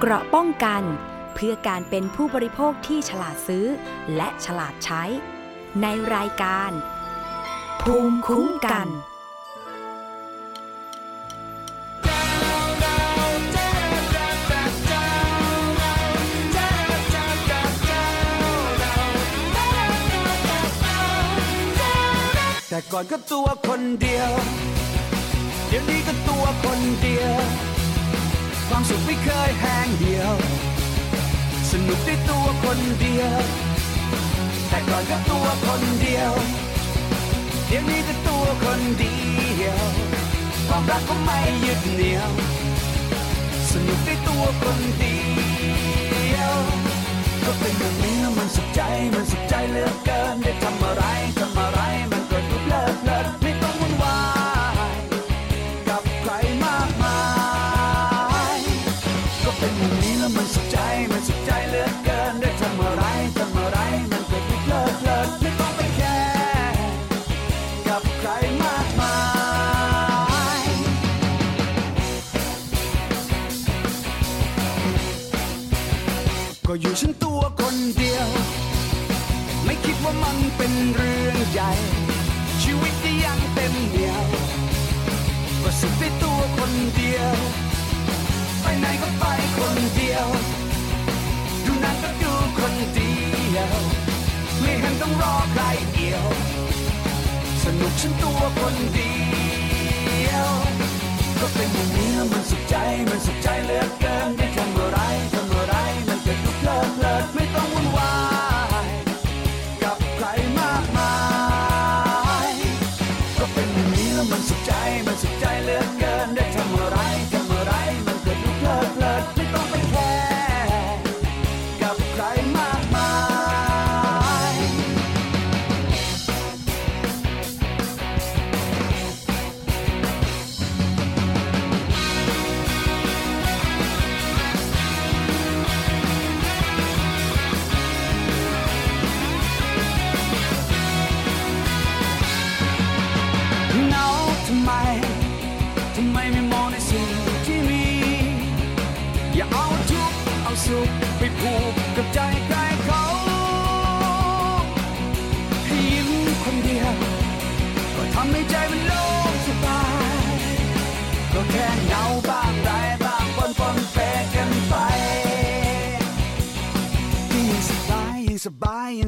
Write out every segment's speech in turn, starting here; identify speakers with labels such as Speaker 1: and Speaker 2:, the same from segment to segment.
Speaker 1: เกราะป้องกัน เพื่อการเป็นผู้บริโภคที่ฉลาดซื้อ และฉลาดใช้ ในรายการ ภูมิคุ้มกัน
Speaker 2: แต่ก่อนก็ตัวคนเดียว เดี๋ยวนี้ก็ตัวคนเดียว ความสุขไม่เคยแห้งเดียว สนุกได้ตัวคนเดียว แต่ก่อนก็ตัวคนเดียว เดี๋ยวนี้ก็ตัวคนเดียว ความรักก็ไม่ยึดเหนี่ยว สนุกได้ตัวคนเดียว ก็เป็นอย่างนี้มันสุขใจมันสุขใจเหลือเกิน ได้ทำอะไรทำอะไรมันก็ดูเลิดเลิน อยู่ฉันตัวคนเดียว ไม่คิดว่ามันเป็นเรื่องใหญ่ ชีวิตก็ยังเต็มเหนียวก็สุขได้ตัวคนเดียว ไปไหนก็ไปคนเดียว ดูหนังก็ดูคนเดียว ไม่เห็นต้องรอใครเดียว สนุกฉันตัวคนเดียว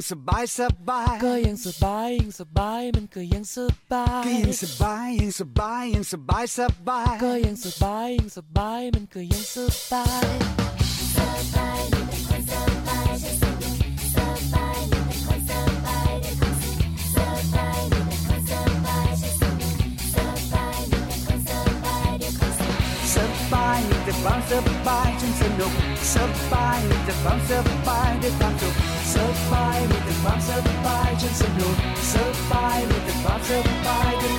Speaker 2: สบายสบายก็ยังสบายยังสบาย
Speaker 3: มันก็ยังสบาย
Speaker 2: ก็ยิ่งสบายยิ่งสบายยิ่งสบายสบาย
Speaker 3: ก็ยังสบายยังสบายมันก็ยังสบาย
Speaker 2: สบายมีแต่ความสบายฉันสนุกสบายมีแต่ความสบายด้วยความสุขสบายมีแต่ความสบายฉันสนุกสบายมีแต่ความสบายด้วยความสุข so fine with the bumps of the bike, just a blue, so fine with the bumps of the bike.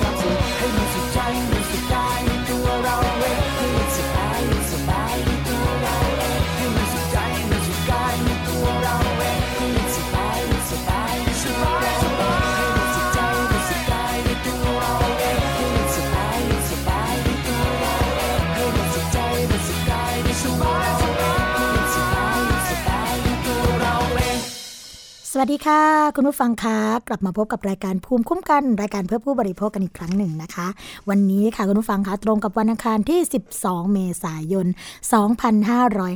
Speaker 2: วัส
Speaker 4: ดีค่ะ คุณผู้ฟังคะกลับมาพบกับรายการภูมิคุ้มกันรายการเพื่อผู้บริโภคกันอีกครั้งหนึ่งนะคะ วันนี้ค่ะคุณผู้ฟังคะตรงกับวันอังคารที่ 12 เมษายน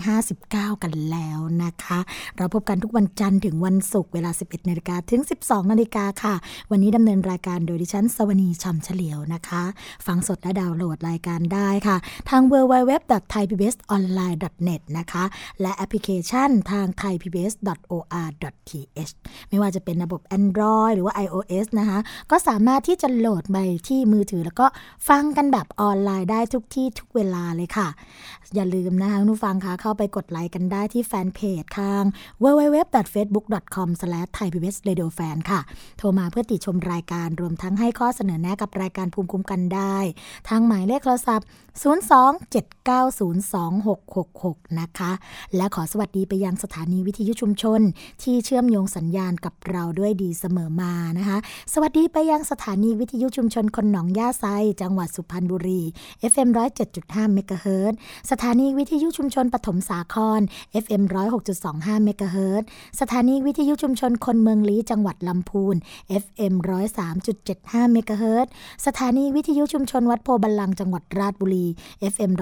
Speaker 4: 2559 กันแล้วนะคะ เราพบกันทุกวันจันทร์ถึงวันศุกร์เวลา 11นาฬิกาถึง 12นาฬิกาค่ะ วันนี้ดำเนินรายการโดยดิฉันสวนีชำเฉลียวนะคะ ฟังสดและดาวน์โหลดรายการได้ค่ะ ทาง www.thaipbsonline.net นะคะและแอปพลิเคชันทาง thaipbs.or.th ไม่ว่าจะเป็นระบบ Android หรือว่า iOS นะคะ ก็สามารถที่จะโหลดไปที่มือถือ แล้วก็ฟังกันแบบออนไลน์ได้ทุกที่ทุกเวลาเลยค่ะ อย่าลืมนะคะคุณผู้ฟังคะเข้าไปกดไลค์กันได้ที่แฟนเพจทาง www.facebook.com/thaipbsradiofan ค่ะ โทรมาเพื่อติชมรายการรวมทั้งให้ข้อเสนอแนะกับรายการภูมิคุ้มกันได้ ทางหมายเลขโทรศัพท์ 02-7902666 นะคะ และขอสวัสดีไปยังสถานีวิทยุชุมชน ที่เชื่อมโยงสัญญญาณกับเราด้วยดีเสมอมานะคะ สวัสดีไปยังสถานีวิทยุชุมชนคนหนองย่าไซ จังหวัดสุพรรณบุรี FM 107.5เมกะเฮิรตสถานีวิทยุชุมชนปฐมสาคร FM 106.25เมกะเฮิรตสถานีวิทยุชุมชนคนเมืองลี้จังหวัดลำพูน FM 103.75เมกะเฮิรตสถานีวิทยุชุมชนวัดโพธิ์บัลลังก์จังหวัดราชบุรี FM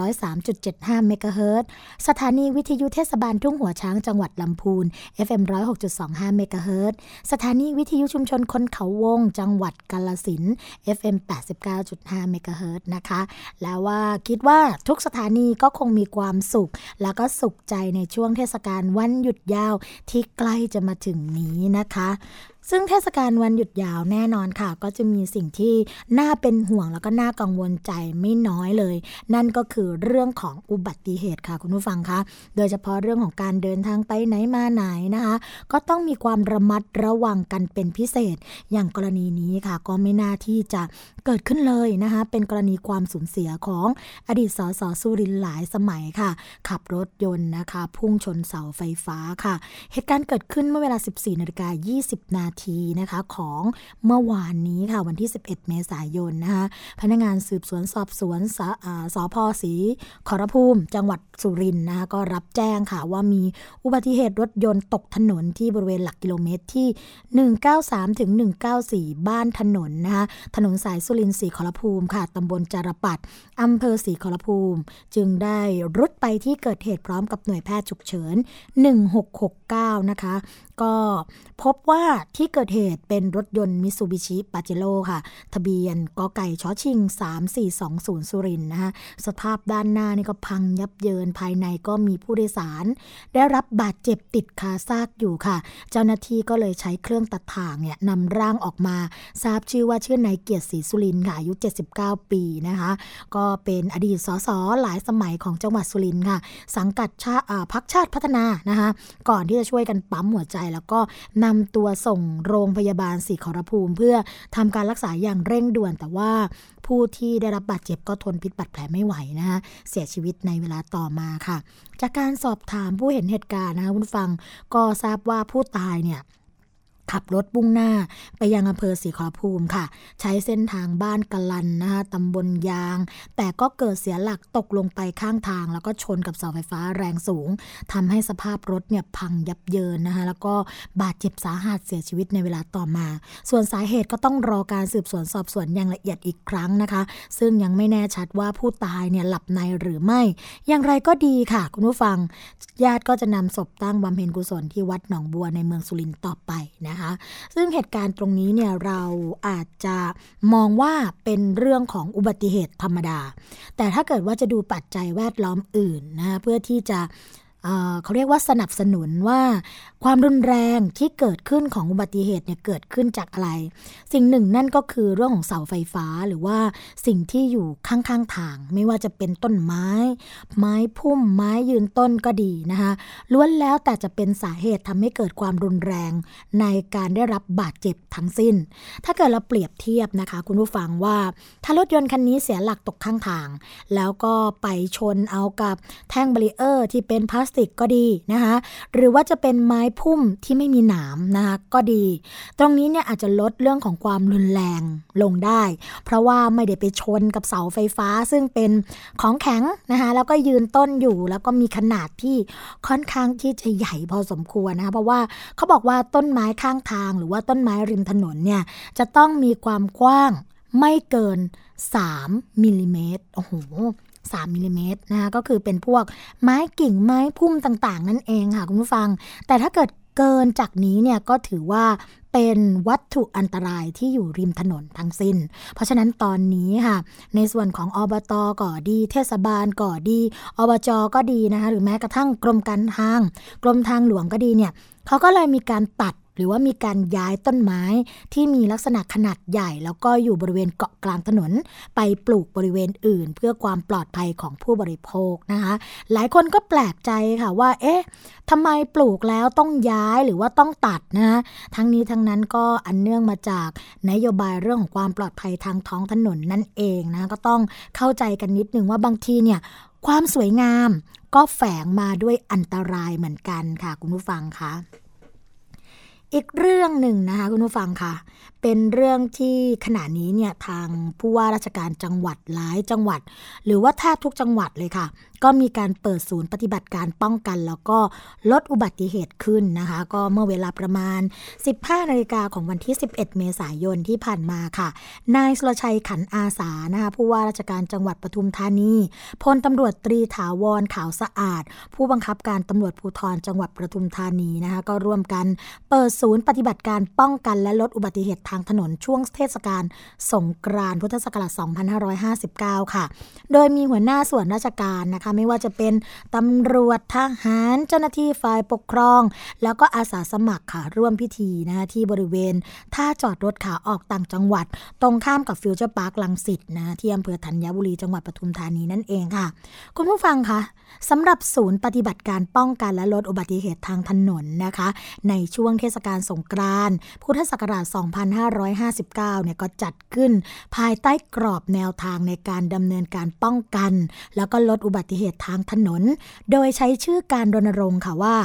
Speaker 4: 103.75เมกะเฮิรตสถานีวิทยุเทศบาลทุ่งหัวช้างจังหวัดลำพูน FM 106.25เมกะเฮิรตสถานีวิทยุชุมชนคนเขาวง จังหวัดกาฬสินธุ์ FM 89.5เมกะเฮิรตนะคะ แล้วว่าคิดว่าทุกสถานีก็คงมีความสุข แล้วก็สุขใจในช่วงเทศกาลวันหยุดยาวที่ใกล้จะมาถึงนี้นะคะ ซึ่งเทศกาลวันหยุดยาวแน่นอนค่ะ ก็จะมีสิ่งที่น่าเป็นห่วงแล้วก็น่ากังวลใจไม่น้อยเลย นั่นก็คือเรื่องของอุบัติเหตุค่ะคุณผู้ฟังคะโดยเฉพาะเรื่องของการเดินทางไปไหนมาไหนนะคะ ก็ต้องมีความระมัดระวังกันเป็นพิเศษ อย่างกรณีนี้ค่ะ ก็ไม่น่าที่จะเกิดขึ้นเลยนะคะ เป็นกรณีความสูญเสียของอดีตสสสุรินทร์หลายสมัยค่ะ ขับรถยนต์นะคะ พุ่งชนเสาไฟฟ้าค่ะ เหตุการณ์เกิดขึ้นเมื่อเวลา 14นาฬิกา20นาทีนะคะของเมื่อวานนี้ค่ะวันที่ 11 เมษายนนะคะพนักงานสืบสวนสอบสวนสอ่าสพศรีขอรภูมิ จังหวัดสุรินทร์นะคะก็รับแจ้งค่ะว่ามีอุบัติเหตุรถยนต์ตกถนนที่บริเวณหลักกิโลเมตรที่ 193ถึง194 บ้านถนนนะคะถนนสายสุรินทร์ศรีขอรภูมิค่ะตำบลจารปัดอำเภอศรีขอรภูมิ จึงได้รุดไปที่เกิดเหตุพร้อมกับหน่วยแพทย์ฉุกเฉิน 1669 นะคะ ก็พบว่าที่ที่เกิดเหตุเป็นรถยนต์มิซูบิชิปาเจโร่ค่ะ ทะเบียนกอไก่ชอชิง 3420 สุรินทร์นะคะสภาพด้านหน้านี่ก็พังยับเยินภายในก็มีผู้โดยสาร ได้รับบาดเจ็บติดคาซากอยู่ค่ะ เจ้าหน้าที่ก็เลยใช้เครื่องตัดถ่างเนี่ยนำร่างออกมา ทราบชื่อว่าชื่อนายเกียรติศรีสุรินค่ะอายุ 79 ปีนะคะ ก็เป็นอดีตสสหลายสมัยของจังหวัดสุรินค่ะ สังกัดชาอ่าพักชาติพัฒนานะคะ ก่อนที่จะช่วยกันปั๊มหัวใจแล้วก็นำตัวส่งโรงพยาบาลศรีขอรภูมิ เพื่อทำการรักษาอย่างเร่งด่วน แต่ว่าผู้ที่ได้รับบาดเจ็บก็ทนพิษบาดแผลไม่ไหวนะคะเสียชีวิตในเวลาต่อมาค่ะ จากการสอบถามผู้เห็นเหตุการณ์นะคะคุณฟังก็ทราบว่าผู้ตายเนี่ย ขับรถบุ่งหน้าไปยังอำเภอศรีขอภูมิค่ะ ใช้เส้นทางบ้านกะลันนะคะตำบลยาง แต่ก็เกิดเสียหลักตกลงไปข้างทาง แล้วก็ชนกับเสาไฟฟ้าแรงสูงทำให้สภาพรถเนี่ยพังยับเยินนะคะแล้วก็บาดเจ็บสาหัสเสียชีวิตในเวลาต่อมา ส่วนสาเหตุก็ต้องรอการสืบสวนสอบสวนอย่างละเอียดอีกครั้งนะคะ ซึ่งยังไม่แน่ชัดว่าผู้ตายเนี่ยหลับในหรือไม่ อย่างไรก็ดีค่ะ คุณผู้ฟังญาติก็จะนำศพตั้งบำเพ็ญกุศลที่วัดหนองบัวในเมืองสุรินทร์ต่อไปนะคะ ซึ่งเหตุการณ์ตรงนี้เนี่ยเราอาจจะมองว่าเป็นเรื่องของอุบัติเหตุธรรมดา แต่ถ้าเกิดว่าจะดูปัจจัยแวดล้อมอื่นนะะเพื่อที่จะ เขาเรียกว่าสนับสนุนว่าความรุนแรงที่เกิดขึ้นของอุบัติเหตุเนี่ยเกิดขึ้นจากอะไร สิ่งหนึ่งนั่นก็คือเรื่องของเสาไฟฟ้าหรือว่าสิ่งที่อยู่ข้างๆทาง ไม่ว่าจะเป็นต้นไม้ ไม้พุ่มไม้ยืนต้นก็ดีนะคะล้วนแล้วแต่จะเป็นสาเหตุทำให้เกิดความรุนแรงในการได้รับบาดเจ็บทั้งสิ้น ถ้าเกิดเราเปรียบเทียบนะคะ คุณผู้ฟังว่าถ้ารถยนต์คันนี้เสียหลักตกข้างทาง แล้วก็ไปชนเอากับแท่ง barrier ที่เป็นพลาสติกก็ดีนะคะหรือว่าจะเป็นไม้พุ่มที่ไม่มีหนามนะคะก็ดี ตรงนี้เนี่ยอาจจะลดเรื่องของความรุนแรงลงได้ เพราะว่าไม่ได้ไปชนกับเสาไฟฟ้า ซึ่งเป็นของแข็งนะคะแล้วก็ยืนต้นอยู่แล้วก็มีขนาดที่ค่อนข้างที่จะใหญ่พอสมควรนะคะเพราะว่าเขาบอกว่าต้นไม้ข้างทาง หรือว่าต้นไม้ริมถนนเนี่ยจะต้องมีความกว้างไม่เกิน 3มิลลิเมตรโอ้โห 3มิลลิเมตรนะคะก็คือเป็นพวกไม้กิ่งไม้พุ่มต่างๆ นั่นเองค่ะคุณผู้ฟัง แต่ถ้าเกิดเกินจากนี้เนี่ยก็ถือว่าเป็นวัตถุอันตรายที่อยู่ริมถนนทั้งสิ้น เพราะฉะนั้นตอนนี้ค่ะ ในส่วนของอบตก่อดี เทศบาลก่อดี อบจก็ดีนะคะ หรือแม้กระทั่งกรมการทาง กรมทางหลวงก็ดีเนี่ยเขาก็เลยมีการตัด หรือว่ามีการย้ายต้นไม้ที่มีลักษณะขนาดใหญ่ แล้วก็อยู่บริเวณเกาะกลางถนน ไปปลูกบริเวณอื่น เพื่อความปลอดภัยของผู้บริโภคนะคะ หลายคนก็แปลกใจค่ะว่า เอ๊ะทำไมปลูกแล้วต้องย้ายหรือว่าต้องตัดนะทั้งนี้ทั้งนั้นก็อันเนื่องมาจากนโยบายเรื่องของความปลอดภัยทางท้องถนนนั่นเองนะก็ต้องเข้าใจกันนิดนึงว่าบางทีเนี่ยความสวยงามก็แฝงมาด้วยอันตรายเหมือนกันค่ะ คุณผู้ฟังคะ อีกเรื่องหนึ่งนะคะคุณผู้ฟังค่ะ เป็นเรื่องที่ขณะนี้เนี่ยทางผู้ว่าราชการจังหวัดหลายจังหวัด หรือว่าแทบทุกจังหวัดเลยค่ะ ก็มีการเปิดศูนย์ปฏิบัติการป้องกัน แล้วก็ลดอุบัติเหตุขึ้นนะคะ ก็เมื่อเวลาประมาณ 15นาฬิกาของวันที่ 11 เมษายนที่ผ่านมาค่ะ นายสุรชัยขันอาสานะคะผู้ว่าราชการจังหวัดปทุมธานีพลตำรวจตรีถาวรขาวสะอาด ผู้บังคับการตำรวจภูธรจังหวัดปทุมธานีนะคะก็ร่วมกันเปิดศูนย์ปฏิบัติการป้องกันและลดอุบัติเหตุทางถนนช่วงเทศกาลสงกรานต์พุทธศักราช2559 ค่ะ โดยมีหัวหน้าส่วนราชการนะคะ ไม่ว่าจะเป็นตำรวจทหารเจ้าหน้าที่ฝ่ายปกครอง แล้วก็อาสาสมัครค่ะร่วมพิธีนะคะที่บริเวณท่าจอดรถขาออกต่างจังหวัด ตรงข้ามกับฟิวเจอร์พาร์คลังสิตนะที่อำเภอธัญบุรีจังหวัดปทุมธานีนั่นเองค่ะ คุณผู้ฟังคะสำหรับศูนย์ปฏิบัติการป้องกันและลดอุบัติเหตุทางถนนนะคะ ในช่วงเทศกาลสงกรานต์พุทธศักราช 2559 เนี่ยก็จัดขึ้น ภายใต้กรอบแนวทางในการดำเนินการป้องกัน แล้วก็ลดอุบัติเหตุทางถนน โดยใช้ชื่อการรณรงค์ค่ะว่า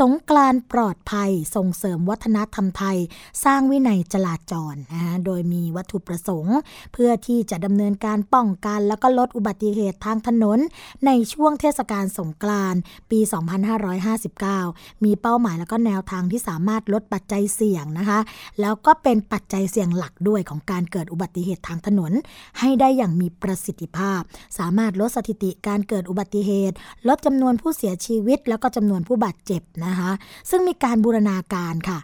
Speaker 4: สงกรานต์ปลอดภัยส่งเสริมวัฒนธรรมไทย สร้างวินัยจราจรนะโดยมีวัตถุประสงค์ เพื่อที่จะดำเนินการป้องกัน แล้วก็ลดอุบัติเหตุทางถนน ในช่วงเทศกาลสงกรานต์ปี 2559 มีเป้าหมายแล้วก็แนวทางที่สามารถลดปัจจัยเสี่ยงนะคะ แล้วก็เป็นปัจจัยเสี่ยงหลักด้วยของการเกิดอุบัติเหตุทางถนน ให้ได้อย่างมีประสิทธิภาพ สามารถลดสถิติการเกิดอุบัติเหตุ ลดจำนวนผู้เสียชีวิต แล้วก็จำนวนผู้บาดเจ็บนะคะ ซึ่งมีการบูรณาการค่ะ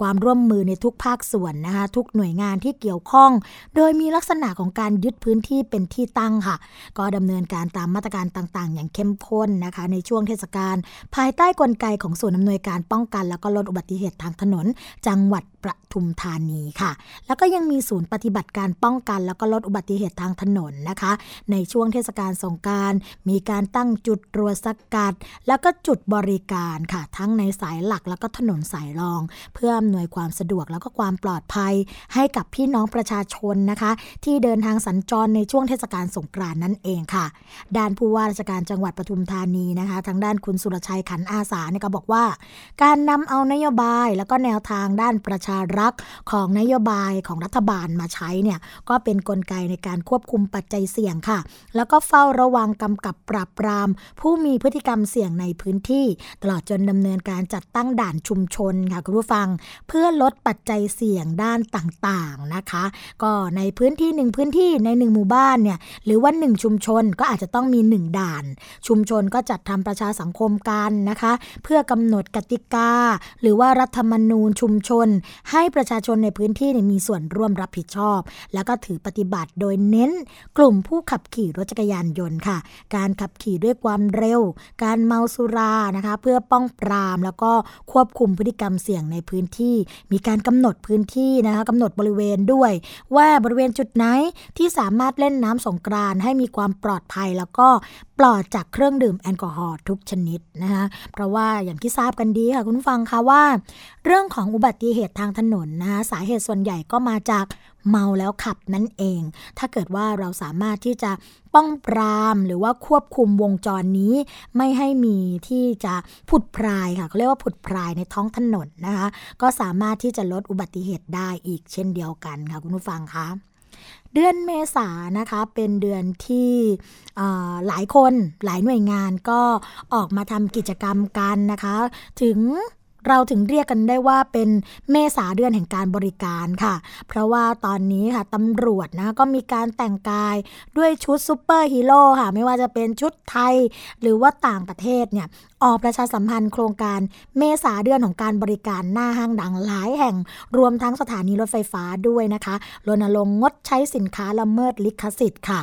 Speaker 4: ความร่วมมือในทุกภาคส่วนนะคะทุกหน่วยงานที่เกี่ยวข้อง โดยมีลักษณะของการยึดพื้นที่เป็นที่ตั้งค่ะ ก็ดำเนินการตามมาตรการต่างๆ อย่างเข้มข้นนะคะ ในช่วงเทศกาลภายใต้กลไกของส่วนอำนวยการป้องกัน แล้วก็ลดอุบัติเหตุทางถนน จังหวัด ปทุมธานีค่ะ แล้วก็ยังมีศูนย์ปฏิบัติการป้องกัน แล้วก็ลดอุบัติเหตุทางถนนนะคะ ในช่วงเทศกาลสงการมีการตั้งจุดตรวจสกัด แล้วก็จุดบริการค่ะ ทั้งในสายหลักแล้วก็ถนนสายรอง เพื่ออำนวยความสะดวกแล้วก็ความปลอดภัย ให้กับพี่น้องประชาชนนะคะ ที่เดินทางสัญจรในช่วงเทศกาลสงกรานต์นั่นเองค่ะ ด้านผู้ว่าราชการจังหวัดปทุมธานีนะคะ ทางด้านคุณสุรชัยขันอาสาเนี่ยก็บอกว่า การนำเอานโยบายแล้วก็แนวทางด้านประชารักของนโยบายของรัฐบาลมาใช้เนี่ยก็เป็นนกลไกในการควบคุมปัจจัยเสี่ยงค่ะ แล้วก็เฝ้าระวังกำกับปราบปราม ผู้มีพฤติกรรมเสี่ยงในพื้นที่ ตลอดจนดำเนินการจัดตั้งด่านชุมชนค่ะคุณผู้ฟัง เพื่อลดปัจจัยเสี่ยงด้านต่างๆนะคะ ก็ในพื้นที่หนึ่งพื้นที่ในหนึ่งหมู่บ้านเนี่ยหรือว่าหนึ่งชุมชนก็อาจจะต้องมีหนึ่งด่าน ชุมชนก็จัดทำประชาสังคมกันนะคะ เพื่อกำหนดกติกา หรือว่ารัฐธรรมนูญชุมชนให้ประชาชนในพื้นที่มีส่วนร่วมรับผิดชอบ แล้วก็ถือปฏิบัติโดยเน้นกลุ่มผู้ขับขี่รถจักรยานยนต์ค่ะ การขับขี่ด้วยความเร็ว การเมาสุรานะคะ เพื่อป้องปรามแล้วก็ควบคุมพฤติกรรมเสี่ยงในพื้นที่ มีการกำหนดพื้นที่นะคะกำหนดบริเวณด้วย ว่าบริเวณจุดไหนที่สามารถเล่นน้ำสงกรานให้มีความปลอดภัยแล้วก็ปลอดจากเครื่องดื่มแอลกอฮอล์ทุกชนิดนะคะเพราะว่าอย่างที่ทราบกันดีค่ะคุณฟังคะว่า เรื่องของอุบัติเหตุทางถนนนะคะสาเหตุส่วนใหญ่ก็มาจากเมาแล้วขับนั่นเอง ถ้าเกิดว่าเราสามารถที่จะป้องปรามหรือว่าควบคุมวงจรนี้ ไม่ให้มีที่จะผุดพรายค่ะเขาเรียกว่าผุดพรายในท้องถนนนะคะ ก็สามารถที่จะลดอุบัติเหตุได้อีกเช่นเดียวกันค่ะคุณผู้ฟังคะ เดือนเมษานะคะเป็นเดือนที่หลายคนหลายหน่วยงานก็ออกมาทำกิจกรรมกันนะคะ ถึงเราถึงเรียกกันได้ว่าเป็นเมษาเดือนแห่งการบริการค่ะ เพราะว่าตอนนี้ค่ะตำรวจนะก็มีการแต่งกายด้วยชุดซูเปอร์ฮีโร่ค่ะ ไม่ว่าจะเป็นชุดไทยหรือว่าต่างประเทศเนี่ย ออกประชาสัมพันธ์โครงการเมษาเดือนของการบริการหน้าห้างดังหลายแห่ง รวมทั้งสถานีรถไฟฟ้าด้วยนะคะรณรงค์งดใช้สินค้าละเมิดลิขสิทธิ์ค่ะ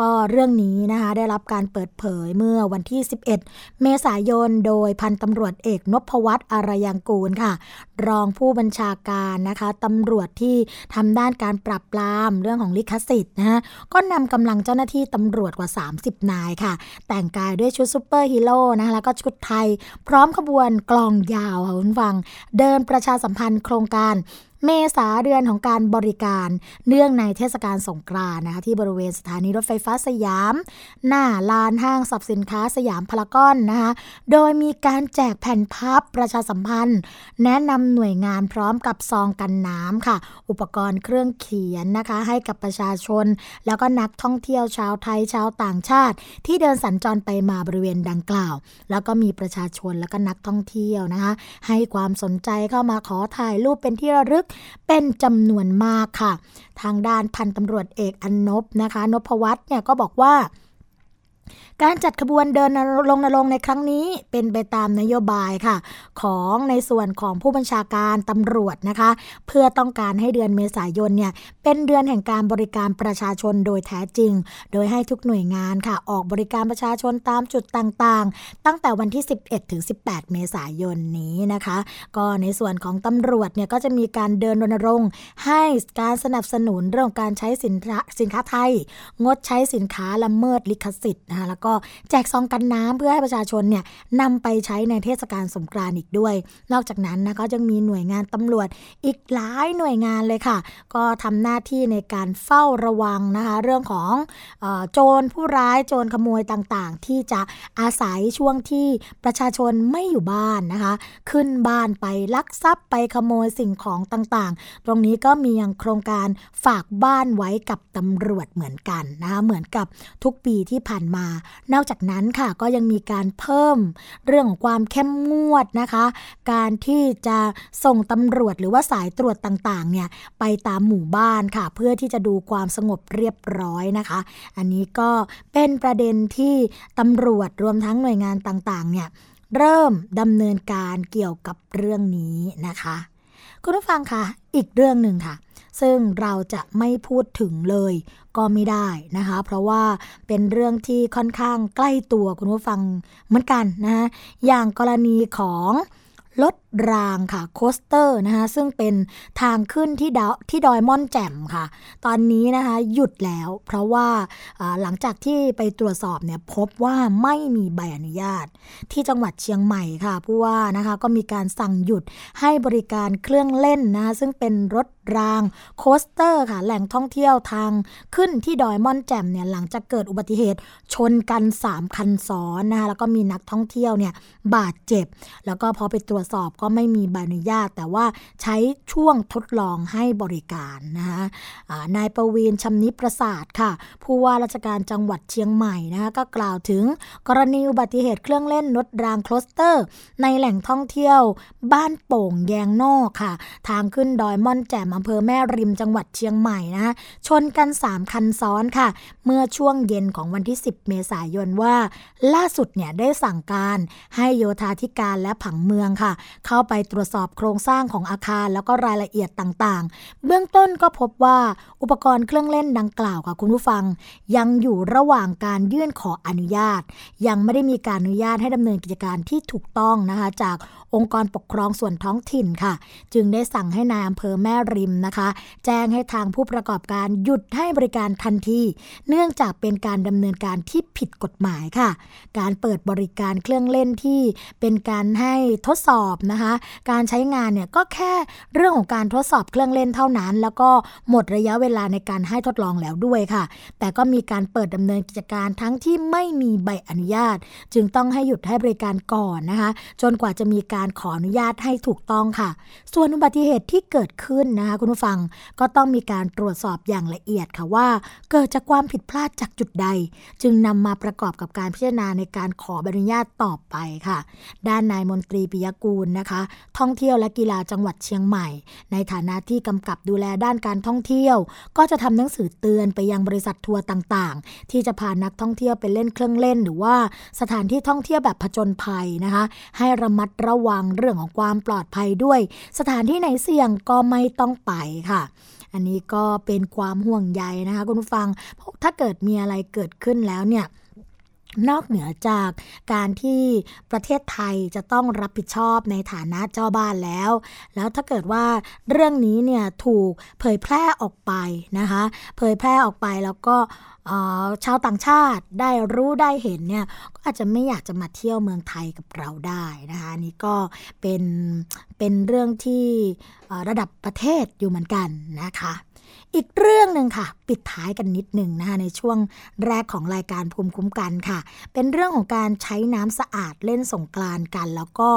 Speaker 4: ก็เรื่องนี้นะคะได้รับการเปิดเผยเมื่อวันที่ 11 เมษายน โดยพันตำรวจเอกนพวัตรอารยังกูลค่ะ รองผู้บัญชาการนะคะตำรวจที่ทำด้านการปราบปรามเรื่องของลิขสิทธิ์นะคะก็นำกำลังเจ้าหน้าที่ตำรวจกว่า 30 นายค่ะ แต่งกายด้วยชุดซูเปอร์ฮีโร่นะคะแล้วก็ชุดไทย พร้อมขบวนกลองยาวค่ะคุณฟัง เดินประชาสัมพันธ์โครงการ เมษาเดือนของการบริการเนื่องในเทศกาลสงกรานต์นะคะที่บริเวณสถานีรถไฟฟ้าสยาม หน้าลานห้างสรรพสินค้าสยามพารากอนนะคะโดยมีการแจกแผ่นพับประชาสัมพันธ์ แนะนำหน่วยงานพร้อมกับซองกันน้ำค่ะ อุปกรณ์เครื่องเขียนนะคะ ให้กับประชาชน แล้วก็นักท่องเที่ยวชาวไทยชาวต่างชาติ ที่เดินสัญจรไปมาบริเวณดังกล่าว แล้วก็มีประชาชนแล้วก็นักท่องเที่ยวนะคะ ให้ความสนใจเข้ามาขอถ่ายรูปเป็นที่ระลึกเป็นจำนวนมากค่ะ ทางด้านพันตำรวจเอกอนนบนะคะนพวัฒน์เนี่ยก็บอกว่า การจัดขบวนเดินลงนรงในครั้งนี้เป็นไปตามนโยบายค่ะ ของในส่วนของผู้บัญชาการตำรวจนะคะ เพื่อต้องการให้เดือนเมษายนเนี่ยเป็นเดือนแห่งการบริการประชาชนโดยแท้จริง โดยให้ทุกหน่วยงานค่ะ ออกบริการประชาชนตามจุดต่างๆ ตั้งแต่วันที่ 11 ถึง 18 เมษายนนี้นะคะ ก็ในส่วนของตำรวจเนี่ยก็จะมีการเดินรณรงค์ ให้การสนับสนุนเรื่องการใช้สินค้าสินค้าไทย งดใช้สินค้าละเมิดลิขสิทธิ์นะคะแล้วก็แจกซองกันน้ำเพื่อให้ประชาชนเนี่ยนำไปใช้ในเทศกาลสงกรานต์อีกด้วย นอกจากนั้นนะก็ยังมีหน่วยงานตำรวจอีกหลายหน่วยงานเลยค่ะ ก็ทำหน้าที่ในการเฝ้าระวังนะคะ เรื่องของออโจรผู้ร้ายโจรขโมยต่างๆ ที่จะอาศัยช่วงที่ประชาชนไม่อยู่บ้านนะคะ ขึ้นบ้านไปลักทรัพย์ไปขโมยสิ่งของต่างๆ ตรงนี้ก็มีอย่างโครงการฝากบ้านไว้กับตำรวจเหมือนกันนะคะเหมือนกับทุกปีที่ผ่านมานอกจากนั้นค่ะก็ยังมีการเพิ่มเรื่องของความเข้มงวดนะคะ การที่จะส่งตำรวจหรือว่าสายตรวจต่างๆเนี่ยไปตามหมู่บ้านค่ะ เพื่อที่จะดูความสงบเรียบร้อยนะคะ อันนี้ก็เป็นประเด็นที่ตำรวจรวมทั้งหน่วยงานต่างๆเนี่ยเริ่มดำเนินการเกี่ยวกับเรื่องนี้นะคะ คุณผู้ฟังคะอีกเรื่องหนึ่งค่ะ ซึ่งเราจะไม่พูดถึงเลยก็ไม่ได้นะคะ เพราะว่าเป็นเรื่องที่ค่อนข้างใกล้ตัวคุณผู้ฟังเหมือนกันนะะอย่างกรณีของรถรางค่ะโคสเตอร์นะคะซึ่งเป็นทางขึ้นที่ดาวที่ดอยม่อนแจ่มค่ะ ตอนนี้นะคะหยุดแล้ว เพราะว่าหลังจากที่ไปตรวจสอบเนี่ยพบว่าไม่มีใบอนุญาต ที่จังหวัดเชียงใหม่ค่ะผู้ว่านะคะก็มีการสั่งหยุดให้บริการเครื่องเล่นนะคะซึ่งเป็นรถรางโคสเตอร์ค่ะแหล่งท่องเที่ยวทางขึ้นที่ดอยม่อนแจ่มเนี่ยหลังจากเกิดอุบัติเหตุชนกัน 3 คันซ้อนนะคะแล้วก็มีนักท่องเที่ยวเนี่ยบาดเจ็บ แล้วก็พอไปตรวจสอบก็ไม่มีใบอนุญาต แต่ว่าใช้ช่วงทดลองให้บริการนะคะนายประวีนชำนิประสาทค่ะ ผู้ว่าราชการจังหวัดเชียงใหม่นะคะก็กล่าวถึงกรณีอุบัติเหตุเครื่องเล่นรถรางโคสเตอร์ ในแหล่งท่องเที่ยว บ้านโป่งแยงนอกค่ะ ทางขึ้นดอยม่อนแจ่มอำเภอแม่ริมจังหวัดเชียงใหม่นะชนกัน 3 คันซ้อนค่ะ เมื่อช่วงเย็นของวันที่ 10 เมษายนว่า ล่าสุดเนี่ยได้สั่งการให้โยธาธิการและผังเมืองค่ะเข้าไปตรวจสอบโครงสร้างของอาคารแล้วก็รายละเอียดต่างๆ เบื้องต้นก็พบว่าอุปกรณ์เครื่องเล่นดังกล่าวค่ะคุณผู้ฟัง ยังอยู่ระหว่างการยื่นขออนุญาต ยังไม่ได้มีการอนุญาตให้ดำเนินกิจการที่ถูกต้องนะคะจาก องค์กรปกครองส่วนท้องถิ่นค่ะ จึงได้สั่งให้นายอำเภอแม่ริมนะคะ แจ้งให้ทางผู้ประกอบการหยุดให้บริการทันที เนื่องจากเป็นการดำเนินการที่ผิดกฎหมายค่ะ การเปิดบริการเครื่องเล่นที่เป็นการให้ทดสอบนะคะ การใช้งานเนี่ยก็แค่เรื่องของการทดสอบเครื่องเล่นเท่านั้น แล้วก็หมดระยะเวลาในการให้ทดลองแล้วด้วยค่ะ แต่ก็มีการเปิดดำเนินกิจการทั้งที่ไม่มีใบอนุญาต จึงต้องให้หยุดให้บริการก่อนนะคะ จนกว่าจะมีการการขออนุญาตให้ถูกต้องค่ะ ส่วนอุบัติเหตุที่เกิดขึ้นนะคะคุณผู้ฟังก็ต้องมีการตรวจสอบอย่างละเอียดค่ะว่า เกิดจากความผิดพลาดจากจุดใด จึงนำมาประกอบกับการพิจารณาในการขอใบอนุญาตต่อไปค่ะ ด้านนายมนตรีปิยกูลนะคะ ท่องเที่ยวและกีฬาจังหวัดเชียงใหม่ ในฐานะที่กำกับดูแลด้านการท่องเที่ยว ก็จะทำหนังสือเตือนไปยังบริษัททัวร์ต่างๆ ที่จะพานักท่องเที่ยวไปเล่นเครื่องเล่น หรือว่าสถานที่ท่องเที่ยวแบบผจญภัยนะคะ ให้ระมัดระวังเรื่องของความปลอดภัยด้วย สถานที่ไหนเสี่ยงก็ไม่ต้องไปค่ะ อันนี้ก็เป็นความห่วงใยนะคะคุณผู้ฟังถ้าเกิดมีอะไรเกิดขึ้นแล้วเนี่ย นอกเหนือจากการที่ประเทศไทยจะต้องรับผิดชอบในฐานะเจ้าบ้านแล้ว แล้วถ้าเกิดว่าเรื่องนี้เนี่ยถูกเผยแพร่ออกไปนะคะ เผยแพร่ออกไปแล้วก็ชาวต่างชาติได้รู้ได้เห็นเนี่ยก็อาจจะไม่อยากจะมาเที่ยวเมืองไทยกับเราได้นะคะ นี่ก็เป็นเป็นเรื่องที่ระดับประเทศอยู่เหมือนกันนะคะ อีกเรื่องหนึ่งค่ะ ปิดท้ายกันนิดหนึ่งนะคะในช่วงแรกของรายการภูมิคุ้มกันค่ะ เป็นเรื่องของการใช้น้ำสะอาดเล่นสงกรานกัน แล้วก็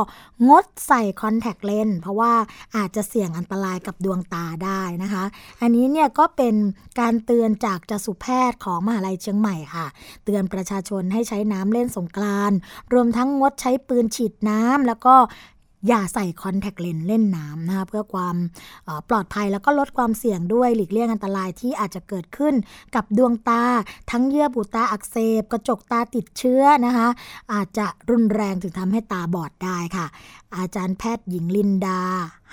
Speaker 4: งดใส่คอนแทคเลนส์เพราะว่าอาจจะเสี่ยงอันตรายกับดวงตาได้นะคะ อันนี้เนี่ยก็เป็นการเตือนจากจสุแพทย์ของมหาลัยเชียงใหม่ค่ะ เตือนประชาชนให้ใช้น้ำเล่นสงกรานรวมทั้งงดใช้ปืนฉีดน้ำแล้วก็ อย่าใส่คอนแทคเลนส์เล่นน้ำนะคะเพื่อความปลอดภัยแล้วก็ลดความเสี่ยงด้วยหลีกเลี่ยงอันตรายที่อาจจะเกิดขึ้นกับดวงตา ทั้งเยื่อบุตาอักเสบ กระจกตาติดเชื้อนะคะ อาจจะรุนแรงถึงทำให้ตาบอดได้ค่ะ อาจารย์แพทย์หญิงลินดา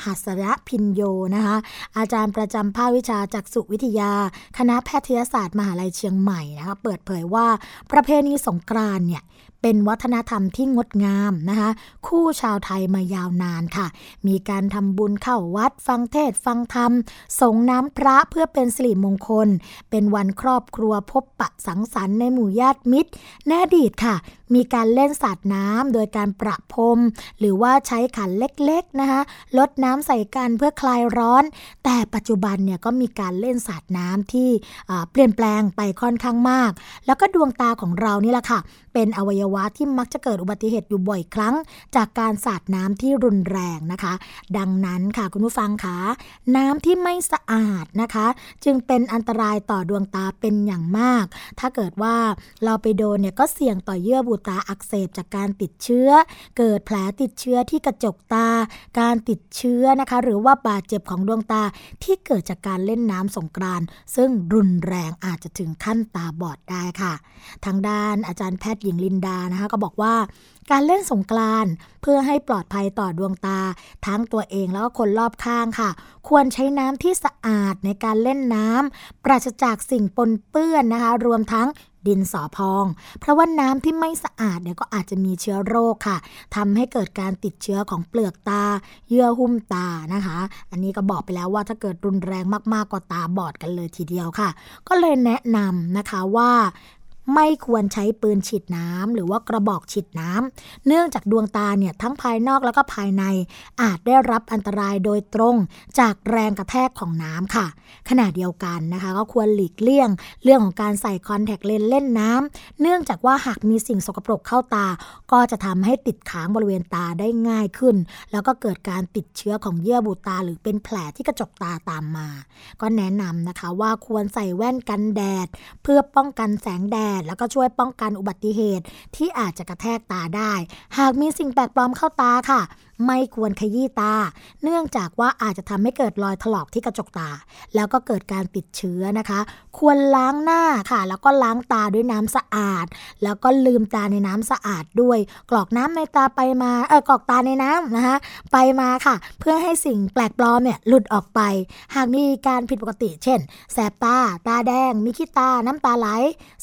Speaker 4: หัสระพินโยนะคะอาจารย์ประจำภาควิชาจักษุวิทยา คณะแพทยศาสตร์มหาลัยเชียงใหม่นะคะเปิดเผยว่าประเพณีสงกรานเนี่ยเป็นวัฒนธรรมที่งดงามนะคะคู่ชาวไทยมายาวนานค่ะ มีการทำบุญเข้าวัดฟังเทศฟังธรรมสงน้ำพระเพื่อเป็นสิริมงคล เป็นวันครอบครัวพบปะสังสรรค์ในหมู่ญาติมิตรแน่ดีตค่ะ มีการเล่นสาดน้ำโดยการประพรม หรือว่าใช้ขันเล็กๆนะคะลดน้ำใส่กันเพื่อคลายร้อน แต่ปัจจุบันเนี่ยก็มีการเล่นสาดน้ำที่เปลี่ยนแปลงไปค่อนข้างมาก แล้วก็ดวงตาของเรานี่แหละค่ะ เป็นอวัยวะที่มักจะเกิดอุบัติเหตุอยู่บ่อยครั้ง จากการสาดน้ำที่รุนแรงนะคะ ดังนั้นค่ะคุณผู้ฟังคะน้ำที่ไม่สะอาดนะคะ จึงเป็นอันตรายต่อดวงตาเป็นอย่างมาก ถ้าเกิดว่าเราไปโดนเนี่ยก็เสี่ยงต่อเยื่อบุตาอักเสบจากการติดเชื้อ เกิดแผลติดเชื้อที่กระจกตา การติดเชื้อนะคะ หรือว่าบาดเจ็บของดวงตาที่เกิดจากการเล่นน้ำสงกรานซึ่งรุนแรงอาจจะถึงขั้นตาบอดได้ค่ะ ทางด้านอาจารย์แพทย์หญิงลินดานะคะก็บอกว่าการเล่นสงกรานเพื่อให้ปลอดภัยต่อดวงตา ทั้งตัวเองแล้วก็คนรอบข้างค่ะ ควรใช้น้ำที่สะอาดในการเล่นน้ำปราศจากสิ่งปนเปื้อนนะคะ รวมทั้ง ดินสอพอง เพราะว่าน้ำที่ไม่สะอาดเนี่ยก็อาจจะมีเชื้อโรคค่ะทำให้เกิดการติดเชื้อของเปลือกตา เยื่อหุ้มตานะคะ อันนี้ก็บอกไปแล้วว่าถ้าเกิดรุนแรงมากๆก็ตาบอดกันเลยทีเดียวค่ะ ก็เลยแนะนำนะคะว่า ไม่ควรใช้ปืนฉีดน้ำหรือว่ากระบอกฉีดน้ำเนื่องจากดวงตาเนี่ยทั้งภายนอกแล้วก็ภายใน อาจได้รับอันตรายโดยตรงจากแรงกระแทกของน้ำค่ะ ขณะเดียวกันนะคะ ก็ควรหลีกเลี่ยง เรื่องของการใส่คอนแทคเลนส์เล่นน้ำเนื่องจากว่าหากมีสิ่งสกปรกเข้าตา ก็จะทำให้ติดค้างบริเวณตาได้ง่ายขึ้น แล้วก็เกิดการติดเชื้อของเยื่อบุตา หรือเป็นแผลที่กระจกตาตามมา ก็แนะนำนะคะว่าควรใส่แว่นกันแดด เพื่อป้องกันแสงแดดด แล้วก็ช่วยป้องกันอุบัติเหตุที่อาจจะกระแทกตาได้ หากมีสิ่งแปลกปลอมเข้าตาค่ะ ไม่ควรขยี้ตา เนื่องจากว่าอาจจะทำให้เกิดรอยถลอกที่กระจกตา แล้วก็เกิดการติดเชื้อนะคะ ควรล้างหน้าค่ะ แล้วก็ล้างตาด้วยน้ำสะอาด แล้วก็ลืมตาในน้ำสะอาดด้วย กรอกน้ำในตาไปมาเออกรอกตาในน้ำนะคะไปมาค่ะ เพื่อให้สิ่งแปลกปลอมเนี่ยหลุดออกไป หากมีการผิดปกติ เช่น แสบตา ตาแดง มีขี้ตา น้ำตาไหล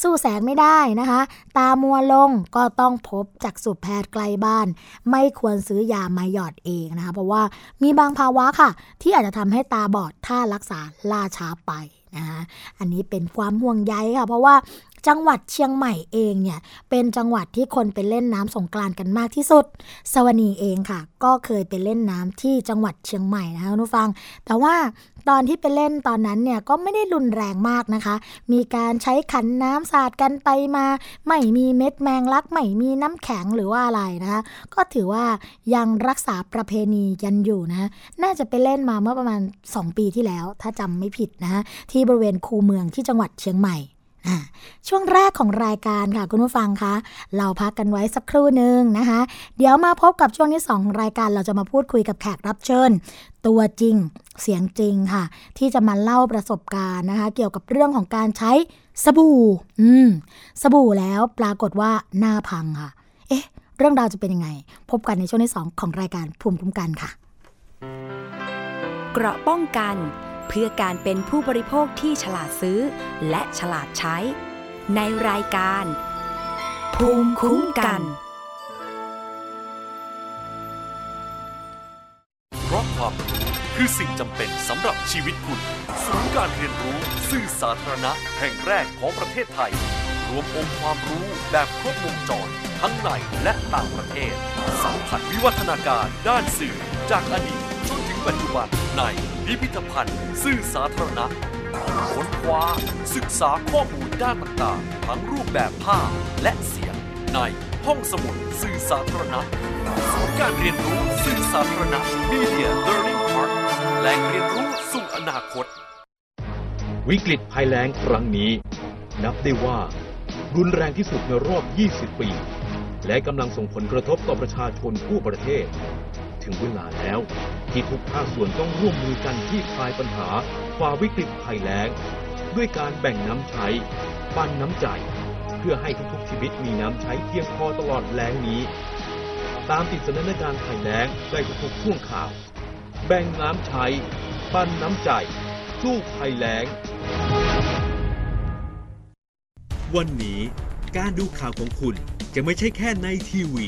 Speaker 4: สู้แสงไม่ได้นะคะ ตามัวลงก็ต้องพบจากสุแพทย์ไกลบ้าน ไม่ควรซื้อยามาหยอดเองนะคะ เพราะว่ามีบางภาวะค่ะ ที่อาจจะทำให้ตาบอดถ้ารักษาล่าช้าไปนะคะอันนี้เป็นความห่วงใยค่ะ เพราะว่า จังหวัดเชียงใหม่เองเนี่ยเป็นจังหวัดที่คนไปเล่นน้ำสงกรานกันมากที่สุด สวนีเองค่ะ ก็เคยไปเล่นน้ำที่จังหวัดเชียงใหม่นะคะนุฟัง แต่ว่าตอนที่ไปเล่นตอนนั้นเนี่ยก็ไม่ได้รุนแรงมากนะคะ มีการใช้ขันน้ำสาดกันไปมา ไม่มีเม็ดแมงลัก ไม่มีน้ำแข็งหรือว่าอะไรนะคะ ก็ถือว่ายังรักษาประเพณีกันอยู่นะ น่าจะไปเล่นมาเมื่อประมาณ 2 ปีที่แล้ว ถ้าจำไม่ผิดนะะที่บริเวณคูเมืองที่จังหวัดเชียงใหม่ ช่วงแรกของรายการค่ะคุณผู้ฟังคะ เราพักกันไว้สักครู่หนึ่งนะคะ เดี๋ยวมาพบกับช่วงที่2ของรายการเราจะมาพูดคุยกับแขกรับเชิญ ตัวจริงเสียงจริงค่ะ ที่จะมาเล่าประสบการณ์นะคะ เกี่ยวกับเรื่องของการใช้สบู่ อืม สบู่แล้วปรากฏว่าหน้าพังค่ะ เอ๊ะ เรื่องราวจะเป็นยังไง พบกันในช่วงที่2ของรายการภูมิคุ้มกันค่ะ
Speaker 1: เกราะป้องกัน เพื่อการเป็นผู้บริโภคที่ฉลาดซื้อ และฉลาดใช้ ในรายการ ภูมิคุ้มกัน
Speaker 5: เพราะความรู้คือสิ่งจำเป็นสำหรับชีวิตคุณศูนย์การเรียนรู้สื่อสาธารณะแห่งแรกของประเทศไทย รวมองค์ความรู้แบบครบวงจร ทั้งในและต่างประเทศสัมผัสวิวัฒนาการด้านสื่อจากอดีต ปัจจุบันในพิพิธภัณฑ์สื่อสาธารณะค้นคว้าศึกษาข้อมูลด้านต่างๆ ทั้งรูปแบบภาพและเสียง ในห้องสมุดสื่อสาธารณะศูนย์การเรียนรู้สื่อสาธารณะ Media Learning Park แหล่งเรียนรู้สู่อนาคต
Speaker 6: วิกฤตภัยแล้งครั้งนี้ นับได้ว่า รุนแรงที่สุดในรอบ 20 ปี และกำลังส่งผลกระทบต่อประชาชนทั่วประเทศ ถึงเวลาแล้ว ที่ทุกภาคส่วนต้องร่วมมือกันที่คลายปัญหาฝ่าวิกฤตภัยแล้ง ด้วยการแบ่งน้ำใช้ ปันน้ำใจ เพื่อให้ทุกๆชีวิตมีน้ำใช้เพียงพอตลอดแล้งนี้ ตามติดสถานการณ์ภัยแล้งได้ทุกๆช่วงข่าว แบ่งน้ำใช้ ปันน้ำใจ สู้ภัยแล้ง
Speaker 7: วันนี้การดูข่าวของคุณจะไม่ใช่แค่ในทีวี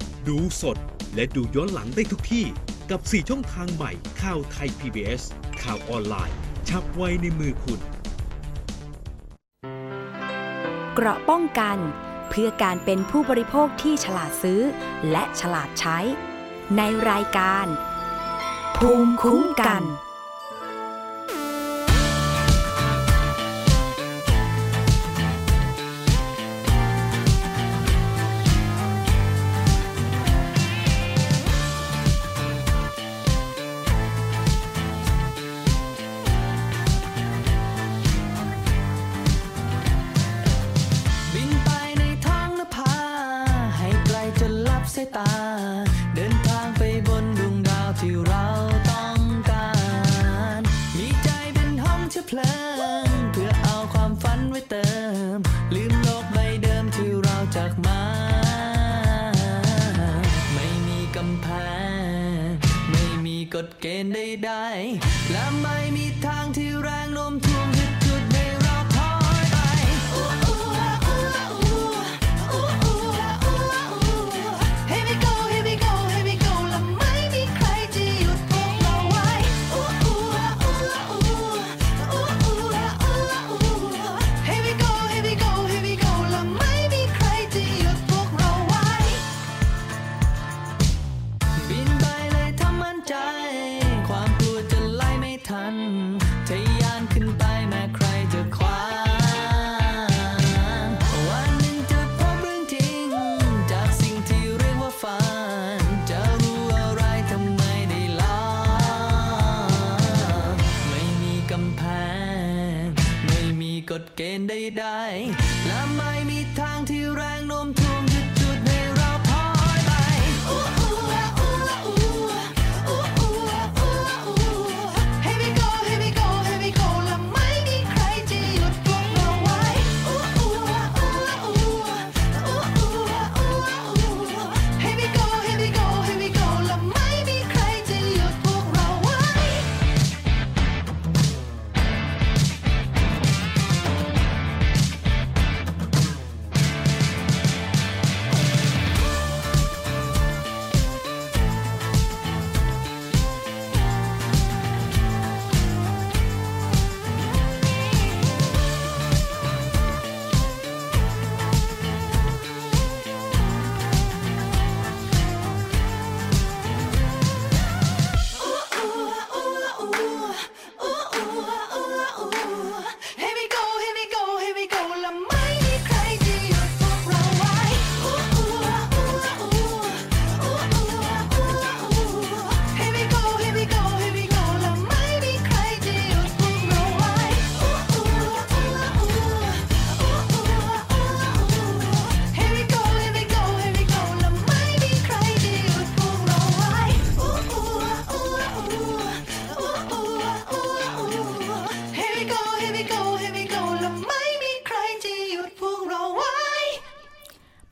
Speaker 7: ดูสดและดูย้อนหลังได้ทุกที่ กับ 4 ช่องทางใหม่ข่าวไทย PBS ข่าวออนไลน์ ชับไว้ในมือคุณ
Speaker 1: เกราะป้องกัน เพื่อการเป็นผู้บริโภคที่ฉลาดซื้อ และฉลาดใช้ ในรายการ ภูมิคุ้มกัน
Speaker 8: บิน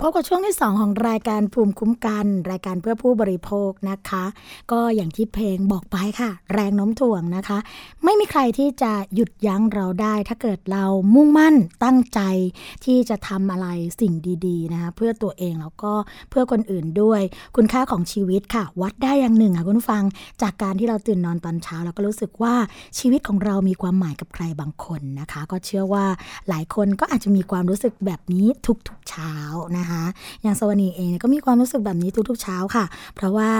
Speaker 8: บกับ
Speaker 4: ช่วงที่ 2 ของรายการภูมิคุ้มกัน รายการเพื่อผู้บริโภคนะคะ ก็อย่างที่เพลงบอกไปค่ะ แรงโน้มถ่วงนะคะ ไม่มีใครที่จะหยุดยั้งเราได้ ถ้าเกิดเรามุ่งมั่นตั้งใจที่จะทำอะไรสิ่งดีๆนะคะเพื่อตัวเองแล้วก็เพื่อคนอื่นด้วย คุณค่าของชีวิตค่ะ วัดได้อย่างหนึ่งค่ะคุณฟัง จากการที่เราตื่นนอนตอนเช้าเราก็รู้สึกว่าชีวิตของเรามีความหมายกับใครบางคนนะคะ ก็เชื่อว่าหลายคนก็อาจจะมีความรู้สึกแบบนี้ทุกๆเช้านะคะอย่างสวนีเองก็มีความรู้สึกแบบนี้ทุกๆเช้าค่ะ เพราะว่า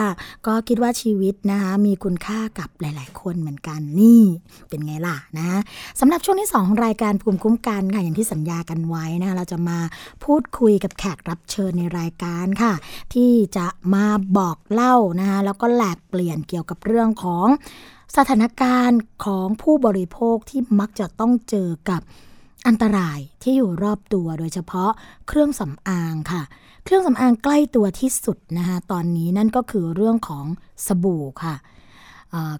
Speaker 4: ก็คิดว่าชีวิตนะคะมีคุณค่ากับหลาย ๆ คนเหมือนกันนี่เป็นไงล่ะนะสำหรับช่วงที่2ของรายการภูมิคุ้มกันค่ะอย่างที่สัญญากันไว้นะคะเราจะมาพูดคุยกับแขกรับเชิญในรายการค่ะ ที่จะมาบอกเล่านะคะแล้วก็แลกเปลี่ยนเกี่ยวกับเรื่องของสถานการณ์ของผู้บริโภคที่มักจะต้องเจอกับ อันตรายที่อยู่รอบตัวโดยเฉพาะเครื่องสำอางค่ะ เครื่องสำอางใกล้ตัวที่สุดนะคะตอนนี้นั่นก็คือเรื่องของสบู่ค่ะ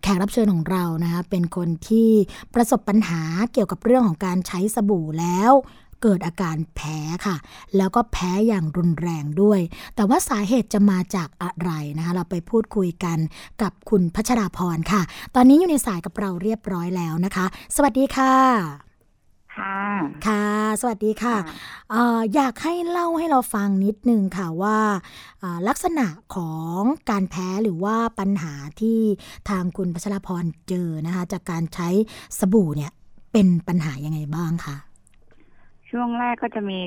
Speaker 4: แขกรับเชิญของเรานะคะเป็นคนที่ประสบปัญหาเกี่ยวกับเรื่องของการใช้สบู่แล้วเกิดอาการแพ้ค่ะ แล้วก็แพ้อย่างรุนแรงด้วย แต่ว่าสาเหตุจะมาจากอะไรนะคะเราไปพูดคุยกันกับคุณพัชราพรค่ะ ตอนนี้อยู่ในสายกับเราเรียบร้อยแล้วนะคะ สวัสดีค่ะ
Speaker 9: ค่ะ
Speaker 4: ค่ะ สวัสดีค่ะเอ่ออยากให้เล่าให้เราฟังนิดนึงค่ะว่าอ่า ลักษณะของการแพ้หรือว่าปัญหาที่ทางคุณพัชรพรเจอนะคะ จากการใช้สบู่เนี่ยเป็นปัญหายังไงบ้างคะ
Speaker 9: ช่วงแรกก็จะมี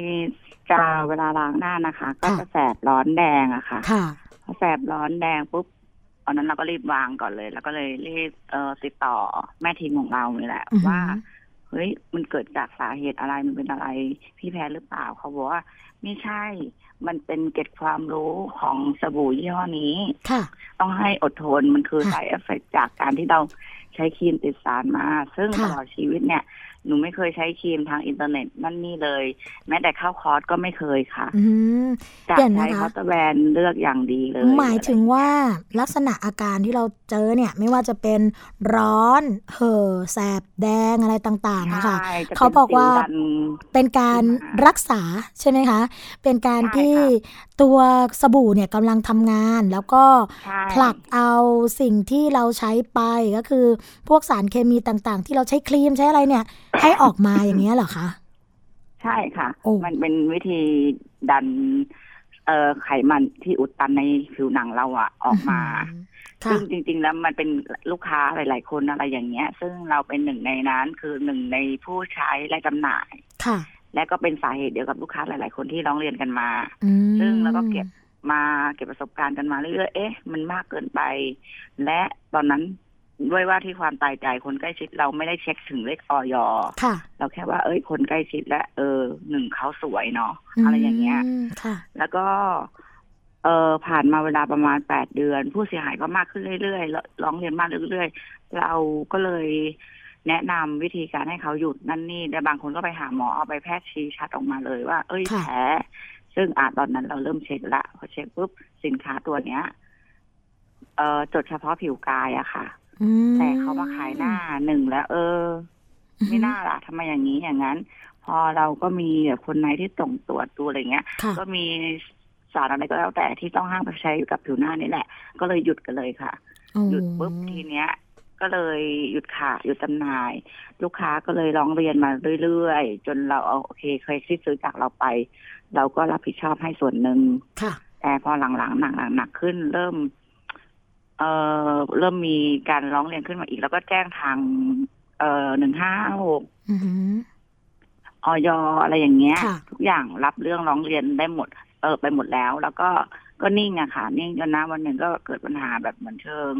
Speaker 9: กาเวลาล้างหน้านะคะ ก็
Speaker 4: ค่ะ
Speaker 9: จะแสบร้อนแดงอะค่ะ
Speaker 4: ค่ะ
Speaker 9: พอแสบร้อนแดงปุ๊บตอนนั้นเราก็รีบวางก่อนเลย แล้วก็เลยรีบเอ่อติดต่อแม่ทีมของเรานี่แหละ
Speaker 4: อือหือ
Speaker 9: ว่า เฮ้ยมันเกิดจากสาเหตุอะไรมันเป็นอะไรพี่แพ้หรือเปล่าเขาบอกว่า ไม่ใช่ มันเป็นเกร็ดความรู้ของสบู่ยี่ห้อนี้
Speaker 4: ค่ะ
Speaker 9: ต้องให้อดทนมันคือ
Speaker 4: ค่ะ
Speaker 9: สายเอฟเฟกจากการที่เรา ใช้ครีมติดสารมา ซึ่ง
Speaker 4: ค่ะ
Speaker 9: ตลอดชีวิตเนี่ย หนูไม่เคยใช้ครีมทางอินเทอร์เน็ตนั่นนี่เลย แม้แต่เข้าคอร์สก็ไม่เคยค่ะ
Speaker 4: อืม
Speaker 9: จะ
Speaker 4: เดี๋ยวนะ
Speaker 9: ใช้
Speaker 4: คะ
Speaker 9: คอร์สแบนเลือกอย่างดีเลย
Speaker 4: หมายถึงว่าลักษณะอาการที่เราเจอเนี่ย ไม่ว่าจะเป็นร้อน เห่อแสบแดงอะไรต่างๆนะคะ
Speaker 9: ใช่จะป็น
Speaker 4: เขาบอกว่า
Speaker 9: สิดัน
Speaker 4: เป็นการ
Speaker 9: ขึ้นมา
Speaker 4: รักษาใช่ไหมคะ เป็นการ
Speaker 9: ใช่
Speaker 4: ที่
Speaker 9: ค่ะ
Speaker 4: ตัวสบู่เนี่ยกำลังทำงานแล้วก็
Speaker 9: ใช่
Speaker 4: ผลักเอาสิ่งที่เราใช้ไปก็คือพวกสารเคมีต่างๆ ที่เราใช้ครีมใช้อะไรเนี่ย ให้ออกมาอย่างเงี้ยเหรอคะ
Speaker 9: ใช่ค่ะ
Speaker 4: โอ้
Speaker 9: มันเป็นวิธีดัน เอ่อไขมันที่อุดตันในผิวหนังเราอะออกมา
Speaker 4: ค่ะ
Speaker 9: ซึ่งจริง ๆ แล้วมันเป็นลูกค้าหลาย ๆ คนอะไรอย่างเงี้ย ซึ่งเราเป็นหนึ่งในนั้นคือหนึ่งในผู้ใช้และจำหน่าย
Speaker 4: ค่ะ
Speaker 9: และก็เป็นสาเหตุเดียวกับลูกค้าหลาย ๆ คนที่ร้องเรียนกันมา
Speaker 4: อืม
Speaker 9: ซึ่งเราก็เก็บมาเก็บประสบการณ์กันมาเรื่อยๆเอ๊ะ มันมากเกินไป และตอนนั้น ด้วยว่าที่ความตายใจคนใกล้ชิดเราไม่ได้เช็คถึงเลขออย
Speaker 4: ค่ะ
Speaker 9: เราแค่ว่า เอ้ย คนใกล้ชิดและเออหนึ่งเขาสวยเนาะอะไรอย่างเงี้ย
Speaker 4: มค่ะ
Speaker 9: แล้วก็ เออผ่านมาเวลาประมาณแปดเดือน ผู้เสียหายก็มากขึ้นเรื่อยๆร้องเรียนมากเรื่อยๆเราก็เลยแนะนำวิธีการให้เขาหยุดนั่นนี่แต่บางคนก็ไปหาหมอเอาไปแพทย์ชี้ชัดออกมาเลยว่า เอ้ย
Speaker 4: ค่ะ
Speaker 9: แผลซึ่งอาตอนนั้นเราเริ่มเช็คละพอเช็คปุ๊บสินค้าตัวเนี้ยเออจดเฉพาะผิวกายอะค่ะ
Speaker 4: อืม
Speaker 9: แต่เขามาขายหน้าหนึ่งแล้ว เออ ไม่น่าล่ะทำไมอย่างนี้อย่างนั้น พอเราก็มีแบบคนไหนที่ส่งตรวจตัวอะไรเงี้ย
Speaker 4: ค่ะ
Speaker 9: ก็มีสารอะไรก็แล้วแต่ที่ต้องห้ามไปใช้กับผิวหน้านี่แหละ ก็เลยหยุดกันเลยค่ะ หยุดปุ๊บทีเนี้ย ก็เลยหยุดขายหยุดจำหน่าย ลูกค้าก็เลยร้องเรียนมาเรื่อยๆ จนเราเอาโอเคเคยที่ซื้อจากเราไป เราก็รับผิดชอบให้ส่วนหนึ่ง
Speaker 4: ค่ะ
Speaker 9: แต่พอหลังๆหนักๆหนักขึ้นเริ่ม เอ่อเริ่มมีการร้องเรียนขึ้นมาอีก แล้วก็แจ้งทาง เอ่อหนึ่งห้าหก
Speaker 4: อือหือ
Speaker 9: ออยอะไรอย่างเงี้ย
Speaker 4: ค่ะ
Speaker 9: ทุกอย่างรับเรื่องร้องเรียนได้หมด เออไปหมดแล้ว แล้วก็ก็นิ่งอะค่ะ นิ่งจนนะวันหนึ่งก็เกิดปัญหาแบบเหมือนเชิง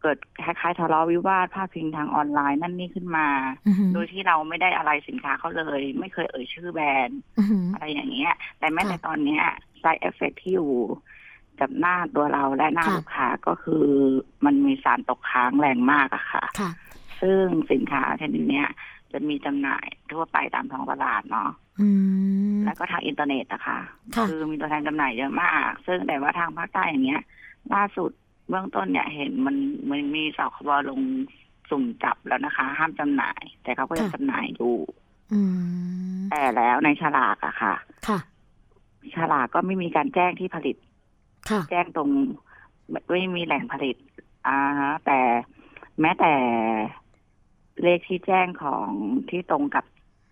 Speaker 9: เกิดคล้ายๆทะเลาะวิวาทพาดพิงทางออนไลน์นั่นนี่ขึ้นมา
Speaker 4: อือหือ
Speaker 9: โดยที่เราไม่ได้อะไรสินค้าเขาเลย ไม่เคยเอ่ยชื่อแบรนด์
Speaker 4: อือหือ
Speaker 9: อะไรอย่างเงี้ย แต่แม้
Speaker 4: ค่ะ
Speaker 9: แต่ตอนเนี้ย side effect ที่อยู่ กับหน้าตัวเราและหน้า
Speaker 4: ค่ะ
Speaker 9: ลูกค้าก็คือมันมีสารตกค้างแรงมากอะค่ะ
Speaker 4: ค่ะ
Speaker 9: ซึ่งสินค้าชนิดเนี้ยจะมีจำหน่ายทั่วไปตามท้องตลาดเนาะ
Speaker 4: อืม
Speaker 9: แล้วก็ทางอินเทอร์เน็ตนะคะ
Speaker 4: ค่ะ
Speaker 9: อมีตัวแทนจำหน่ายเยอะมาก ซึ่งแต่ว่าทางภาคใต้อย่างเงี้ย ล่าสุดเบื้องต้นเนี่ยเห็นมันมันมีสคบลงสุ่มจับแล้วนะคะ ห้ามจำหน่าย แต่เขาก็ยัง
Speaker 4: ค่ะ
Speaker 9: จำหน่ายอยู่
Speaker 4: อืม
Speaker 9: แต่แล้วในฉลากอะค่ะ
Speaker 4: ค่ะ
Speaker 9: ฉลากก็ไม่มีการแจ้งที่ผลิต
Speaker 4: ค่ะ
Speaker 9: แจ้งตรงไม่ไม่มีแหล่งผลิตอ่าฮะแต่แม้แต่เลขที่แจ้งของที่ตรงกับ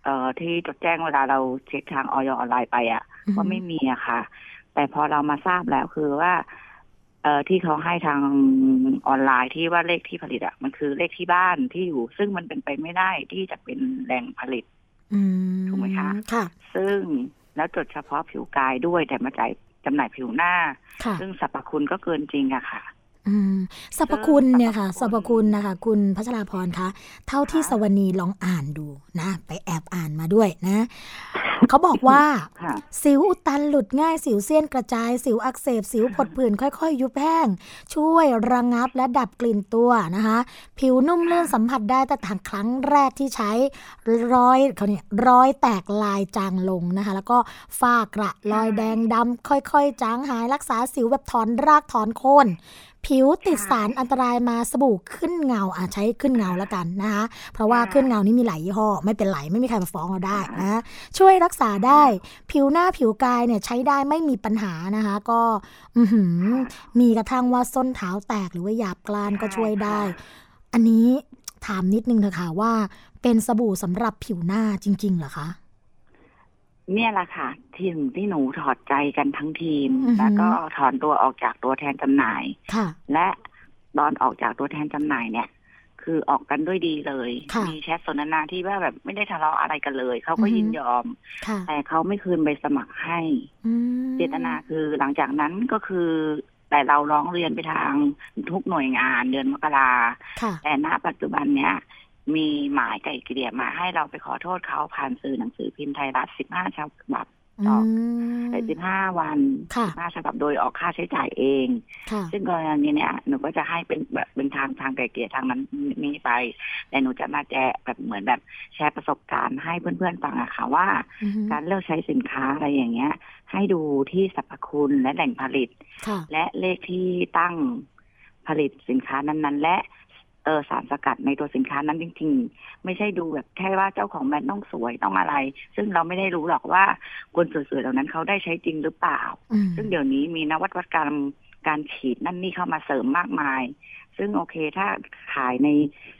Speaker 9: เอ่อที่จดแจ้งเวลาเราเช็คทางออยออนไลน์ไปอะ่ะ
Speaker 4: อือฮึ
Speaker 9: ก็ไม่มีอะค่ะ แต่พอเรามาทราบแล้วคือว่า เอ่อที่เขาให้ทางออนไลน์ที่ว่าเลขที่ผลิตอะ่ะมันคือเลขที่บ้านที่อยู่ ซึ่งมันเป็นไปไม่ได้ที่จะเป็นแหล่งผลิต
Speaker 4: อืม
Speaker 9: ถูกไหมคะ
Speaker 4: ค่ะ
Speaker 9: ซึ่งแล้วจดเฉพาะผิวกายด้วยแต่มาจ่าย จำหน่ายผิวหน้า
Speaker 4: ค่ะ
Speaker 9: ซึ่งสรรพคุณก็เกินจริงอะค่ะ
Speaker 4: อืม สรรพคุณเนี่ยค่ะ
Speaker 9: ส
Speaker 4: ส
Speaker 9: ร
Speaker 4: ร
Speaker 9: ร
Speaker 4: ร
Speaker 9: พ
Speaker 4: พ
Speaker 9: คุ
Speaker 4: คุณณนะคะ คุณพัชราพรคะเท่าที่
Speaker 9: ค่ะ
Speaker 4: สวนีลองอ่านดูนะ ไปแอบอ่านมาด้วยนะเขาบอกว่า
Speaker 9: ค่ะ
Speaker 4: สิวอุดตันหลุดง่ายสิวเสี้ยนกระจาย สิวอักเสบสิวผดผื่นค่อย ๆ ยุบแห้ง ช่วยระงับและดับกลิ่นตัวนะคะ ผิวนุ่มลื่นสัมผัสได้แต่ทางครั้งแรกที่ใช้รอยเขาเนี่ยรอยแตกลายจางลงนะคะ แล้วก็ฝ้ากระรอยแดงดำค่อยๆ จางหายรักษาสิวแบบถอนรากถอนโคน ผิวติดสารอันตรายมาสบู่ขึ้นเงาอะใช้ขึ้นเงาแล้วกันนะคะเพราะว่า
Speaker 9: ค่ะ
Speaker 4: ขึ้นเงานี่มีหลายยี่ห้อ ไม่เป็นไรไม่มีใครมาฟ้องเราได้นะช่วยรักษาได้ ผิวหน้าผิวกายเนี่ยใช้ได้ไม่มีปัญหานะคะ ก็อื้อหือมีกระทั่งว่าส้นเท้าแตกหรือว่าหยาบกรานก็ช่วยได้ อันนี้ถามนิดนึงเถอะค่ะว่า เป็นสบู่สำหรับผิวหน้าจริงๆเหรอคะ
Speaker 9: เนี่ยแหละค่ะทีมที่หนูถอดใจกันทั้งทีม
Speaker 4: อือฮึ
Speaker 9: แล้วก็ถอนตัวออกจากตัวแทนจำหน่าย
Speaker 4: ค่ะ
Speaker 9: และตอนออกจากตัวแทนจำหน่ายเนี่ย คือออกกันด้วยดีเลย
Speaker 4: ค่ะ
Speaker 9: มีแชทสนทนาที่ว่าแบบไม่ได้ทะเลาะอะไรกันเลย เขาก็
Speaker 4: อือฮึ
Speaker 9: ยินยอม
Speaker 4: ค่ะ
Speaker 9: แต่เขาไม่คืนใบสมัครให้
Speaker 4: อืม
Speaker 9: เจตนาคือหลังจากนั้นก็คือแต่เราร้องเรียนไปทางทุกหน่วยงานเดือนมกรา
Speaker 4: ค่ะ
Speaker 9: แต่ณปัจจุบันเนี้ย มีหมายไก่เกลี่ยมาให้เราไปขอโทษเขาผ่านสื่อหนังสือพิมพ์ไทยรัฐ15ฉบับ
Speaker 4: อื
Speaker 9: ต่อ
Speaker 4: ม
Speaker 9: แต่15วัน
Speaker 4: ค่ะ
Speaker 9: 15ฉบับโดยออกค่าใช้จ่ายเอง
Speaker 4: ค่ะ
Speaker 9: ซึ่งกรณีเนี้ยหนูก็จะให้เป็นแบบเป็นทางทางไกลเกลี่ยทางนั้นนี้ไป แต่หนูจะมาแจกแบบเหมือนแบบแชร์ประสบการณ์ให้เพื่อนๆฟังอะค่ะว่า
Speaker 4: อือฮึ
Speaker 9: การเลือกใช้สินค้าอะไรอย่างเงี้ย ให้ดูที่สรรพคุณและแหล่งผลิต
Speaker 4: ค่ะ
Speaker 9: และเลขที่ตั้งผลิตสินค้านั้นๆ และ เออสารสกัดในตัวสินค้านั้นจริงๆ ไม่ใช่ดูแบบแค่ว่าเจ้าของแบรนด์ต้องสวยต้องอะไร ซึ่งเราไม่ได้รู้หรอกว่าคนสวยๆเหล่านั้นเขาได้ใช้จริงหรือเปล่า
Speaker 4: อืม
Speaker 9: ซึ่งเดี๋ยวนี้มีนวัตกรรมการฉีดนั่นนี่เข้ามาเสริมมากมาย ซึ่งโอเคถ้าขายใน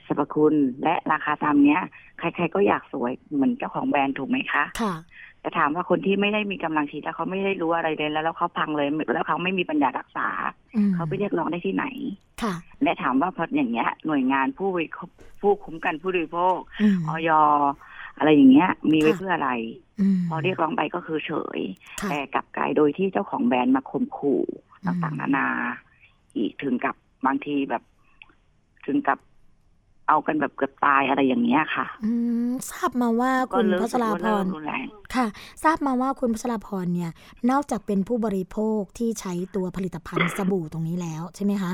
Speaker 9: สรรพคุณและราคาตามเนี้ย ใครๆก็อยากสวยเหมือนเจ้าของแบรนด์ถูกไหมคะ
Speaker 4: ค่ะ
Speaker 9: แต่ถามว่าคนที่ไม่ได้มีกำลังฉีดแล้วเขาไม่ได้รู้อะไรเลยแล้วแล้วเขาพังเลยแล้วเขาไม่มีปัญญารักษา
Speaker 4: อืม
Speaker 9: เขาไปเรียกร้องได้ที่ไหน
Speaker 4: ค่ะ
Speaker 9: และถามว่าพออย่างเงี้ย หน่วยงานผู้บริโภคผู้คุ้มกันผู้บริโภค
Speaker 4: อืม
Speaker 9: ออยอะไรอย่างเงี้ย มีไว้
Speaker 4: ค่ะ
Speaker 9: เพื่ออะไร
Speaker 4: อืม
Speaker 9: พอเรียกร้องไปก็คือเฉย
Speaker 4: ค่ะ
Speaker 9: แต่กลับกลายโดยที่เจ้าของแบรนด์มาข่มขู่
Speaker 4: อืม
Speaker 9: ต่างๆนานา อีกถึงกับบางทีแบบ ถึงกับ เอากันแบบเกือบตายอะไรอย่างเงี้ยค่ะ
Speaker 4: อืมทราบมาว่า
Speaker 9: ก็
Speaker 4: คุณ
Speaker 9: เลิก
Speaker 4: พัชราพ
Speaker 9: เริ่
Speaker 4: ร
Speaker 9: มรุนแรง
Speaker 4: ค่ะ ทราบมาว่าคุณพัชราพรเนี่ย นอกจากเป็นผู้บริโภคที่ใช้ตัวผลิตภัณฑ์สบู่ตรงนี้แล้วใช่ไหมคะ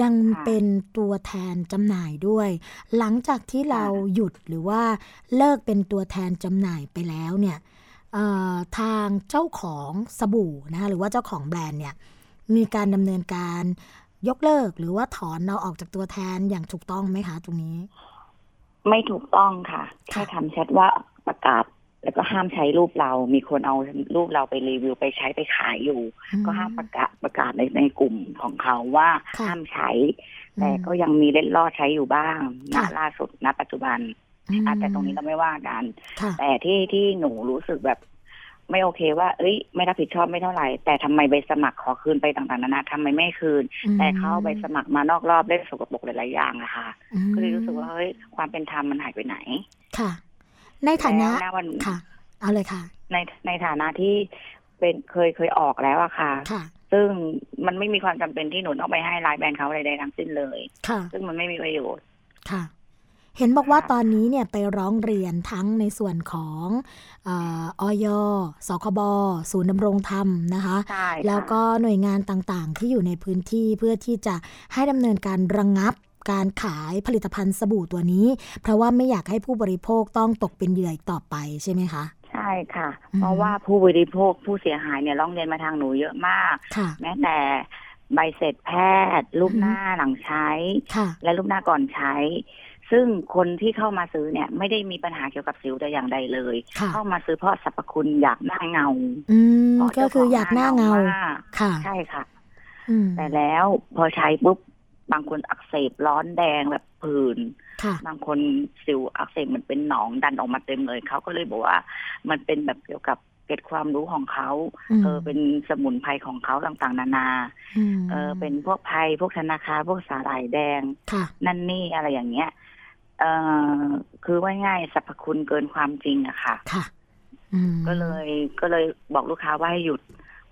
Speaker 4: ยัง
Speaker 9: ค่ะ
Speaker 4: เป็นตัวแทนจำหน่ายด้วย หลังจากที่เราหยุดหรือว่าเลิกเป็นตัวแทนจำหน่ายไปแล้วเนี่ยเอ่อทางเจ้าของสบู่นะคะหรือว่าเจ้าของแบรนด์เนี่ยมีการดำเนินการ ยกเลิกหรือว่าถอนเราออกจากตัวแทนอย่างถูกต้องไหมคะ ตรงนี้
Speaker 9: ไม่ถูกต้องค่ะแค่
Speaker 4: ค่ะ
Speaker 9: ทำแชทว่าประกาศแล้วก็ห้ามใช้รูปเรา มีคนเอารูปเราไปรีวิวไปใช้ไปขายอยู่ ก็ห้ามประกาศประกาศในในกลุ่มของเขาว่า
Speaker 4: ค่ะ
Speaker 9: ห้ามใช้
Speaker 4: อืม
Speaker 9: แต่ก็ยังมีเล่นล่อดใช้อยู่บ้างณ
Speaker 4: ค่ะ
Speaker 9: ล่าสุดณปัจจุบัน
Speaker 4: อืม
Speaker 9: อะแต่ตรงนี้เราไม่ว่ากัน
Speaker 4: ค่ะ
Speaker 9: แต่ที่ที่หนูรู้สึกแบบ ไม่โอเคว่า เอ้ย ไม่รับผิดชอบไม่เท่าไหร่ แต่ทำไมใบสมัครขอคืนไปต่างๆนานาทำไมไม่คืน แต่เขาเอาใบสมัครมานอกรอบเล่นสกปรกหลายๆอย่างอะค่ะ
Speaker 4: อืม
Speaker 9: ก็เลยรู้สึกว่าเฮ้ยความเป็นธรรมมันหายไปไหน
Speaker 4: ค่ะ ในฐานะ
Speaker 9: แล้ววัน
Speaker 4: ค่ะ เอาเลยค่ะ
Speaker 9: ในในฐานะที่เป็นเคยเคยออกแล้วอะค่ะ
Speaker 4: ค่ะ
Speaker 9: ซึ่งมันไม่มีความจำเป็นที่หนูต้องไปให้ไลน์แบรนด์เขาใดๆทั้งสิ้นเลย
Speaker 4: ค่ะ
Speaker 9: ซึ่งมันไม่มีประโยชน์
Speaker 4: ค่ะ เห็นบอกว่า
Speaker 9: ค่ะ
Speaker 4: ตอนนี้เนี่ยไปร้องเรียนทั้งในส่วนของเออออยสคบ ศูนย์ดำรงธรรมนะคะ
Speaker 9: ใช่ค่ะ
Speaker 4: แล้วก็หน่วยงานต่างๆ ที่อยู่ในพื้นที่เพื่อที่จะให้ดำเนินการระงงับการขายผลิตภัณฑ์สบู่ตัวนี้ เพราะว่าไม่อยากให้ผู้บริโภคต้องตกเป็นเหยื่ออีกต่อไปใช่ไหมคะ
Speaker 9: ใช่ค่ะ
Speaker 4: อืม
Speaker 9: เพราะว่าผู้บริโภคผู้เสียหายเนี่ยร้องเรียนมาทางหนูเยอะมาก
Speaker 4: ค่ะ
Speaker 9: แม้แต่ใบเสร็จแพทย์ รูปหน้าหลังใช้
Speaker 4: ค่ะ
Speaker 9: และรูปหน้าก่อนใช้ ซึ่งคนที่เข้ามาซื้อเนี่ย ไม่ได้มีปัญหาเกี่ยวกับสิวแต่อย่างใดเลย
Speaker 4: ค่ะ
Speaker 9: เข้ามาซื้อเพราะสรรพคุณอยากหน้าเงา
Speaker 4: อืม
Speaker 9: เพระ
Speaker 4: ก็คืออยากหน้าเงา
Speaker 9: จ้ขม
Speaker 4: ค่ะ
Speaker 9: ใช่ค่ะ
Speaker 4: อืม
Speaker 9: แต่แล้วพอใช้ปุ๊บบางคนอักเสบร้อนแดงแบบผื่น
Speaker 4: ค่ะ
Speaker 9: บางคนสิวอักเสบมันเป็นหนองดันออกมาเต็มเลยเขาก็เลยบอกว่า มันเป็นแบบเกี่ยวกับเกร็ดความรู้ของเขา
Speaker 4: อืม
Speaker 9: เออเป็นสมุนไพรของเขาต่างๆ นานา
Speaker 4: ม
Speaker 9: เออเป็นพวกไพรพวกธนาคารพวกสาหร่ายแดง
Speaker 4: ค่ะ
Speaker 9: นั่นนี่อะไรอย่างเงี้ย เออคือว่าง่ายสรรพคุณเกินความจริงอะค่ะ
Speaker 4: ค่ะอืม
Speaker 9: ก็เลยก็เลยบอกลูกค้าว่าให้หยุด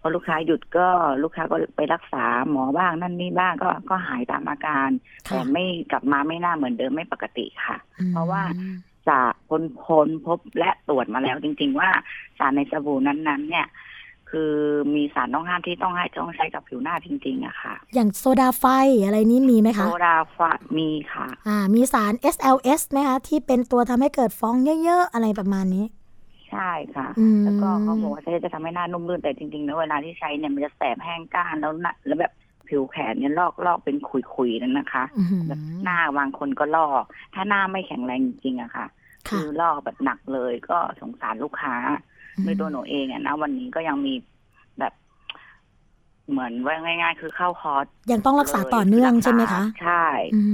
Speaker 9: พอลูกค้าหยุดก็ลูกค้าก็ไปรักษาหมอบ้างนั่นนี่บ้างก็ก็หายตามอาการ
Speaker 4: ค่ะ
Speaker 9: แต่ไม่กลับมาไม่น่าเหมือนเดิมไม่ปกติค่ะ
Speaker 4: อืม
Speaker 9: เพราะว่าจากค้นค้นพบและตรวจมาแล้วจริง ๆ ว่าสารในสบู่นั้นๆ เนี่ย คือมีสารต้องห้ามที่ต้องให้ต้องใช้กับผิวหน้าจริงๆอะค่ะ
Speaker 4: อย่างโซดาไฟอะไรนี้มีไหม
Speaker 9: โซ
Speaker 4: คะ
Speaker 9: ดาฟามีค่ะ
Speaker 4: อ่า มีสาร SLS ไหมคะที่เป็นตัวทำให้เกิดฟองเยอะๆ อะไรประมาณนี้
Speaker 9: ใช่ค่ะ
Speaker 4: อืม
Speaker 9: แล้วก็เขาบอกว่าใช้จะทำให้หน้านุ่มลื่นแต่จริงๆแล้วเวลาที่ใช้เนี่ยมันจะแสบแห้งก้านแล้วหน้าแล้วแบบผิวแขนเนี่ยลอกลอกเป็นขุยๆนั่นนะคะ
Speaker 4: อื้อหือ
Speaker 9: แบบหน้าบางคนก็ลอก ถ้าหน้าไม่แข็งแรงจริงๆอะค่ะ
Speaker 4: ค่ะ
Speaker 9: อลอกแบบหนักเลยก็สงสารลูกค้า โดยตัวหนูเองอะนะวันนี้ก็ยังมีแบบ เหมือนว่าง่าย ๆ คือเข้าคอร์ส
Speaker 4: ยังต้องรักษาต่อเนื่อง
Speaker 9: รักษา
Speaker 4: ใช่ไหมคะ
Speaker 9: ใช่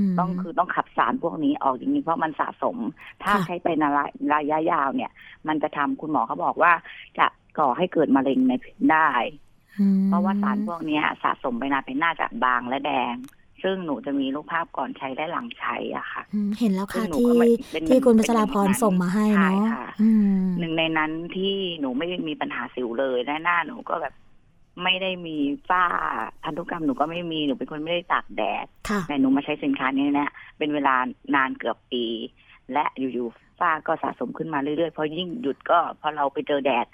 Speaker 4: ม
Speaker 9: ต้องคือต้องขับสารพวกนี้ออกจริงๆเพราะมันสะสม ถ้า
Speaker 4: ค่ะ
Speaker 9: ใช้ไปในระยะยาวเนี่ย มันจะทำคุณหมอเขาบอกว่า จะก่อให้เกิดมะเร็งในผิวได้
Speaker 4: อืม
Speaker 9: เพราะว่าสารพวกเนี้ยสะสมไปนานเป็นหน้าจะบางและแดง ซึ่งหนูจะมีรูปภาพก่อนใช้และหลังใช้อะค่ะ
Speaker 4: อืมเห็นแล้วค่ะ
Speaker 9: ซึ่งหนู
Speaker 4: ที่
Speaker 9: ก็ไม่เป็น
Speaker 4: ที่คุณ
Speaker 9: เป็น
Speaker 4: พัชราพร
Speaker 9: เป็น
Speaker 4: ส่งมาให้
Speaker 9: ใช่
Speaker 4: เนาะ
Speaker 9: ค่ะ
Speaker 4: อืม
Speaker 9: หนึ่งในนั้นที่หนูไม่ได้มีปัญหาสิวเลยและหน้าหนูก็แบบไม่ได้มีฝ้าพันธุกรรมหนูก็ไม่มีหนูเป็นคนไม่ได้ตากแดด
Speaker 4: ค่ะ
Speaker 9: แต่หนูมาใช้สินค้านี้เนี่ยเป็นเวลานานเกือบปี และอยู่ๆฝ้าก็สะสมขึ้นมาเรื่อยๆพอยิ่งหยุดก็พอเราไปเจอแดด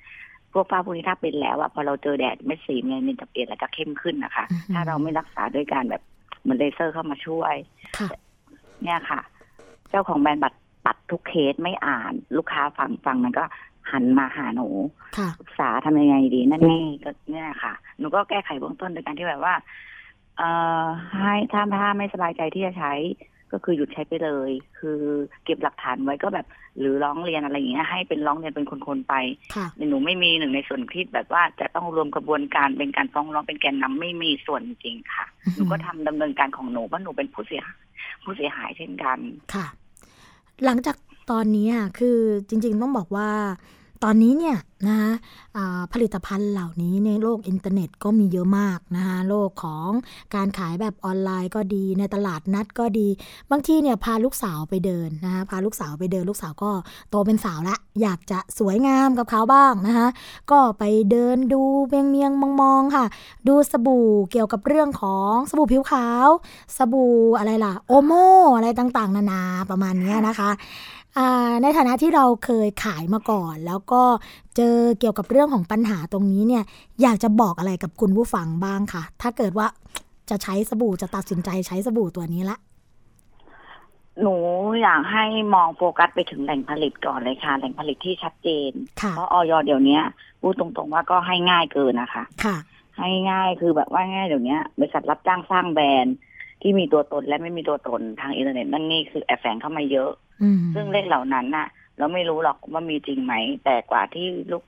Speaker 9: พวกฝ้าพวกนี้ถ้าเป็นแล้วอะพอเราเจอแดดเม็ดสีเนี่ยมันจะเปลี่ยนและจะเข้มขึ้นนะคะ
Speaker 4: อือหือ
Speaker 9: ถ้าเราไม่รักษาด้วยการแบบ เหมือนเลเซอร์เข้ามาช่วย
Speaker 4: ค่ะ
Speaker 9: เนี่ยค่ะ เจ้าของแบรนด์บัตรตัดทุกเคสไม่อ่าน ลูกค้าฟังฟังมันก็หันมาหาหนู
Speaker 4: ค่ะ
Speaker 9: ปรึกษาทำยังไงดี นั่นนี่ก็เนี่ยค่ะ หนูก็แก้ไขเบื้องต้นโดยการที่แบบว่า เอ่อให้ถ้าถ้าไม่สบายใจที่จะใช้ ก็คือหยุดใช้ไปเลย คือเก็บหลักฐานไว้ก็แบบ หรือร้องเรียนอะไรอย่างเงี้ยให้เป็นร้องเรียนเป็นคนๆไป
Speaker 4: ค่ะ
Speaker 9: หนูไม่มีหนึ่งในส่วนที่แบบว่าจะต้องรวมกระบวนการเป็นการฟ้องร้องเป็นแกนนำไม่มีส่วนจริงๆค่ะ
Speaker 4: อือหือ
Speaker 9: หนูก็ทำดำเนินการของหนูเพราะหนูเป็นผู้เสียหายผู้เสียหายเช่นกัน
Speaker 4: ค่ะ หลังจากตอนนี้อะคือจริง ๆ ต้องบอกว่า ตอนนี้เนี่ยนะคะผลิตภัณฑ์เหล่านี้ในโลกอินเทอร์เน็ตก็มีเยอะมากนะคะโลกของการขายแบบออนไลน์ก็ดีในตลาดนัดก็ดี บางทีเนี่ยพาลูกสาวไปเดินนะคะพาลูกสาวไปเดินลูกสาวก็โตเป็นสาวละ อยากจะสวยงามกับเขาบ้างนะคะก็ไปเดินดูเมียงเมียงมองมองๆค่ะ ดูสบู่เกี่ยวกับเรื่องของสบู่ผิวขาว สบู่อะไรล่ะโอโมอะไรต่างๆ นานาประมาณนี้นะคะ ในฐานะที่เราเคยขายมาก่อน แล้วก็เจอเกี่ยวกับเรื่องของปัญหาตรงนี้เนี่ยอยากจะบอกอะไรกับคุณผู้ฟังบ้างค่ะถ้าเกิดว่าจะใช้สบู่จะตัดสินใจใช้สบู่ตัวนี้ละ
Speaker 9: หนูอยากให้มองโฟกัสไปถึงแหล่งผลิตก่อนเลยค่ะ แหล่งผลิตที่ชัดเจน
Speaker 4: ค่ะ
Speaker 9: เพราะออยเดี๋ยวนี้พูดตรงๆว่าก็ให้ง่ายเกินนะคะ
Speaker 4: ค่ะ
Speaker 9: ให้ง่ายคือแบบว่าง่ายเดี๋ยวนี้บริษัทรับจ้างสร้างแบรนด์ ที่มีตัวตนและไม่มีตัวตนทางอินเทอร์เน็ตนั่นนี่คือแอบแฝงเข้ามาเยอะ
Speaker 4: อืม
Speaker 9: ซึ่งเลขเหล่านั้นน่ะ เราไม่รู้หรอกว่ามีจริงไหม แต่กว่าที่ลูก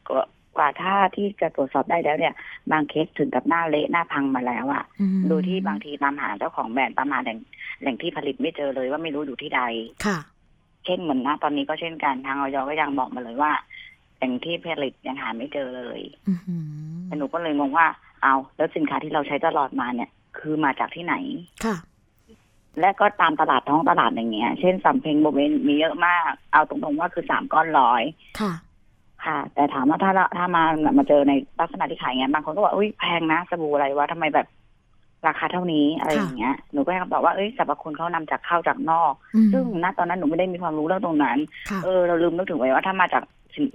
Speaker 9: กว่าถ้าที่จะตรวจสอบได้แล้วเนี่ย บางเคสถึงกับหน้าเละหน้าพังมาแล้วอะ่ะ
Speaker 4: อืม
Speaker 9: โดยที่บางทีตามหาเจ้าของแบรนด์ตามหาแหล่งแหล่งที่ผลิตไม่เจอเลยว่าไม่รู้อยู่ที่ใด
Speaker 4: ค่ะ
Speaker 9: เช่นเหมือนนะตอนนี้ก็เช่นกันทางออยก็ยังบอกมาเลยว่าแหล่งที่ผลิตยังหาไม่เจอเลย
Speaker 4: อือหือ
Speaker 9: แต่หนูก็เลยงงว่าเอาแล้วสินค้าที่เราใช้ตลอดมาเนี่ย คือมาจากที่ไหน
Speaker 4: ค่ะ
Speaker 9: และก็ตามตลาดท้องตลาดอย่างเงี้ย เช่นสำเพ็งโบเวนมีเยอะมาก เอาตรงๆว่าคือสามก้อนร้อย
Speaker 4: ค่ะ
Speaker 9: ค่ะ แต่ถามว่าถ้าเราถ้ามามาเจอในลักษณะที่ขายเงี้ยบางคนก็บอกอุ้ยแพงนะสบู่อะไรวะทำไมแบบราคาเท่านี้อะไรอย่างเงี้ย หนูก็ให้คำตอบว่า เอ้ย สรรพคุณเขานำจากเข้าจากนอก
Speaker 4: อืม
Speaker 9: ซึ่งณตอนนั้นหนูไม่ได้มีความรู้เรื่องตรงนั้น
Speaker 4: ค่ะ
Speaker 9: เออ เราลืมนึกถึงไว้ว่าถ้ามาจาก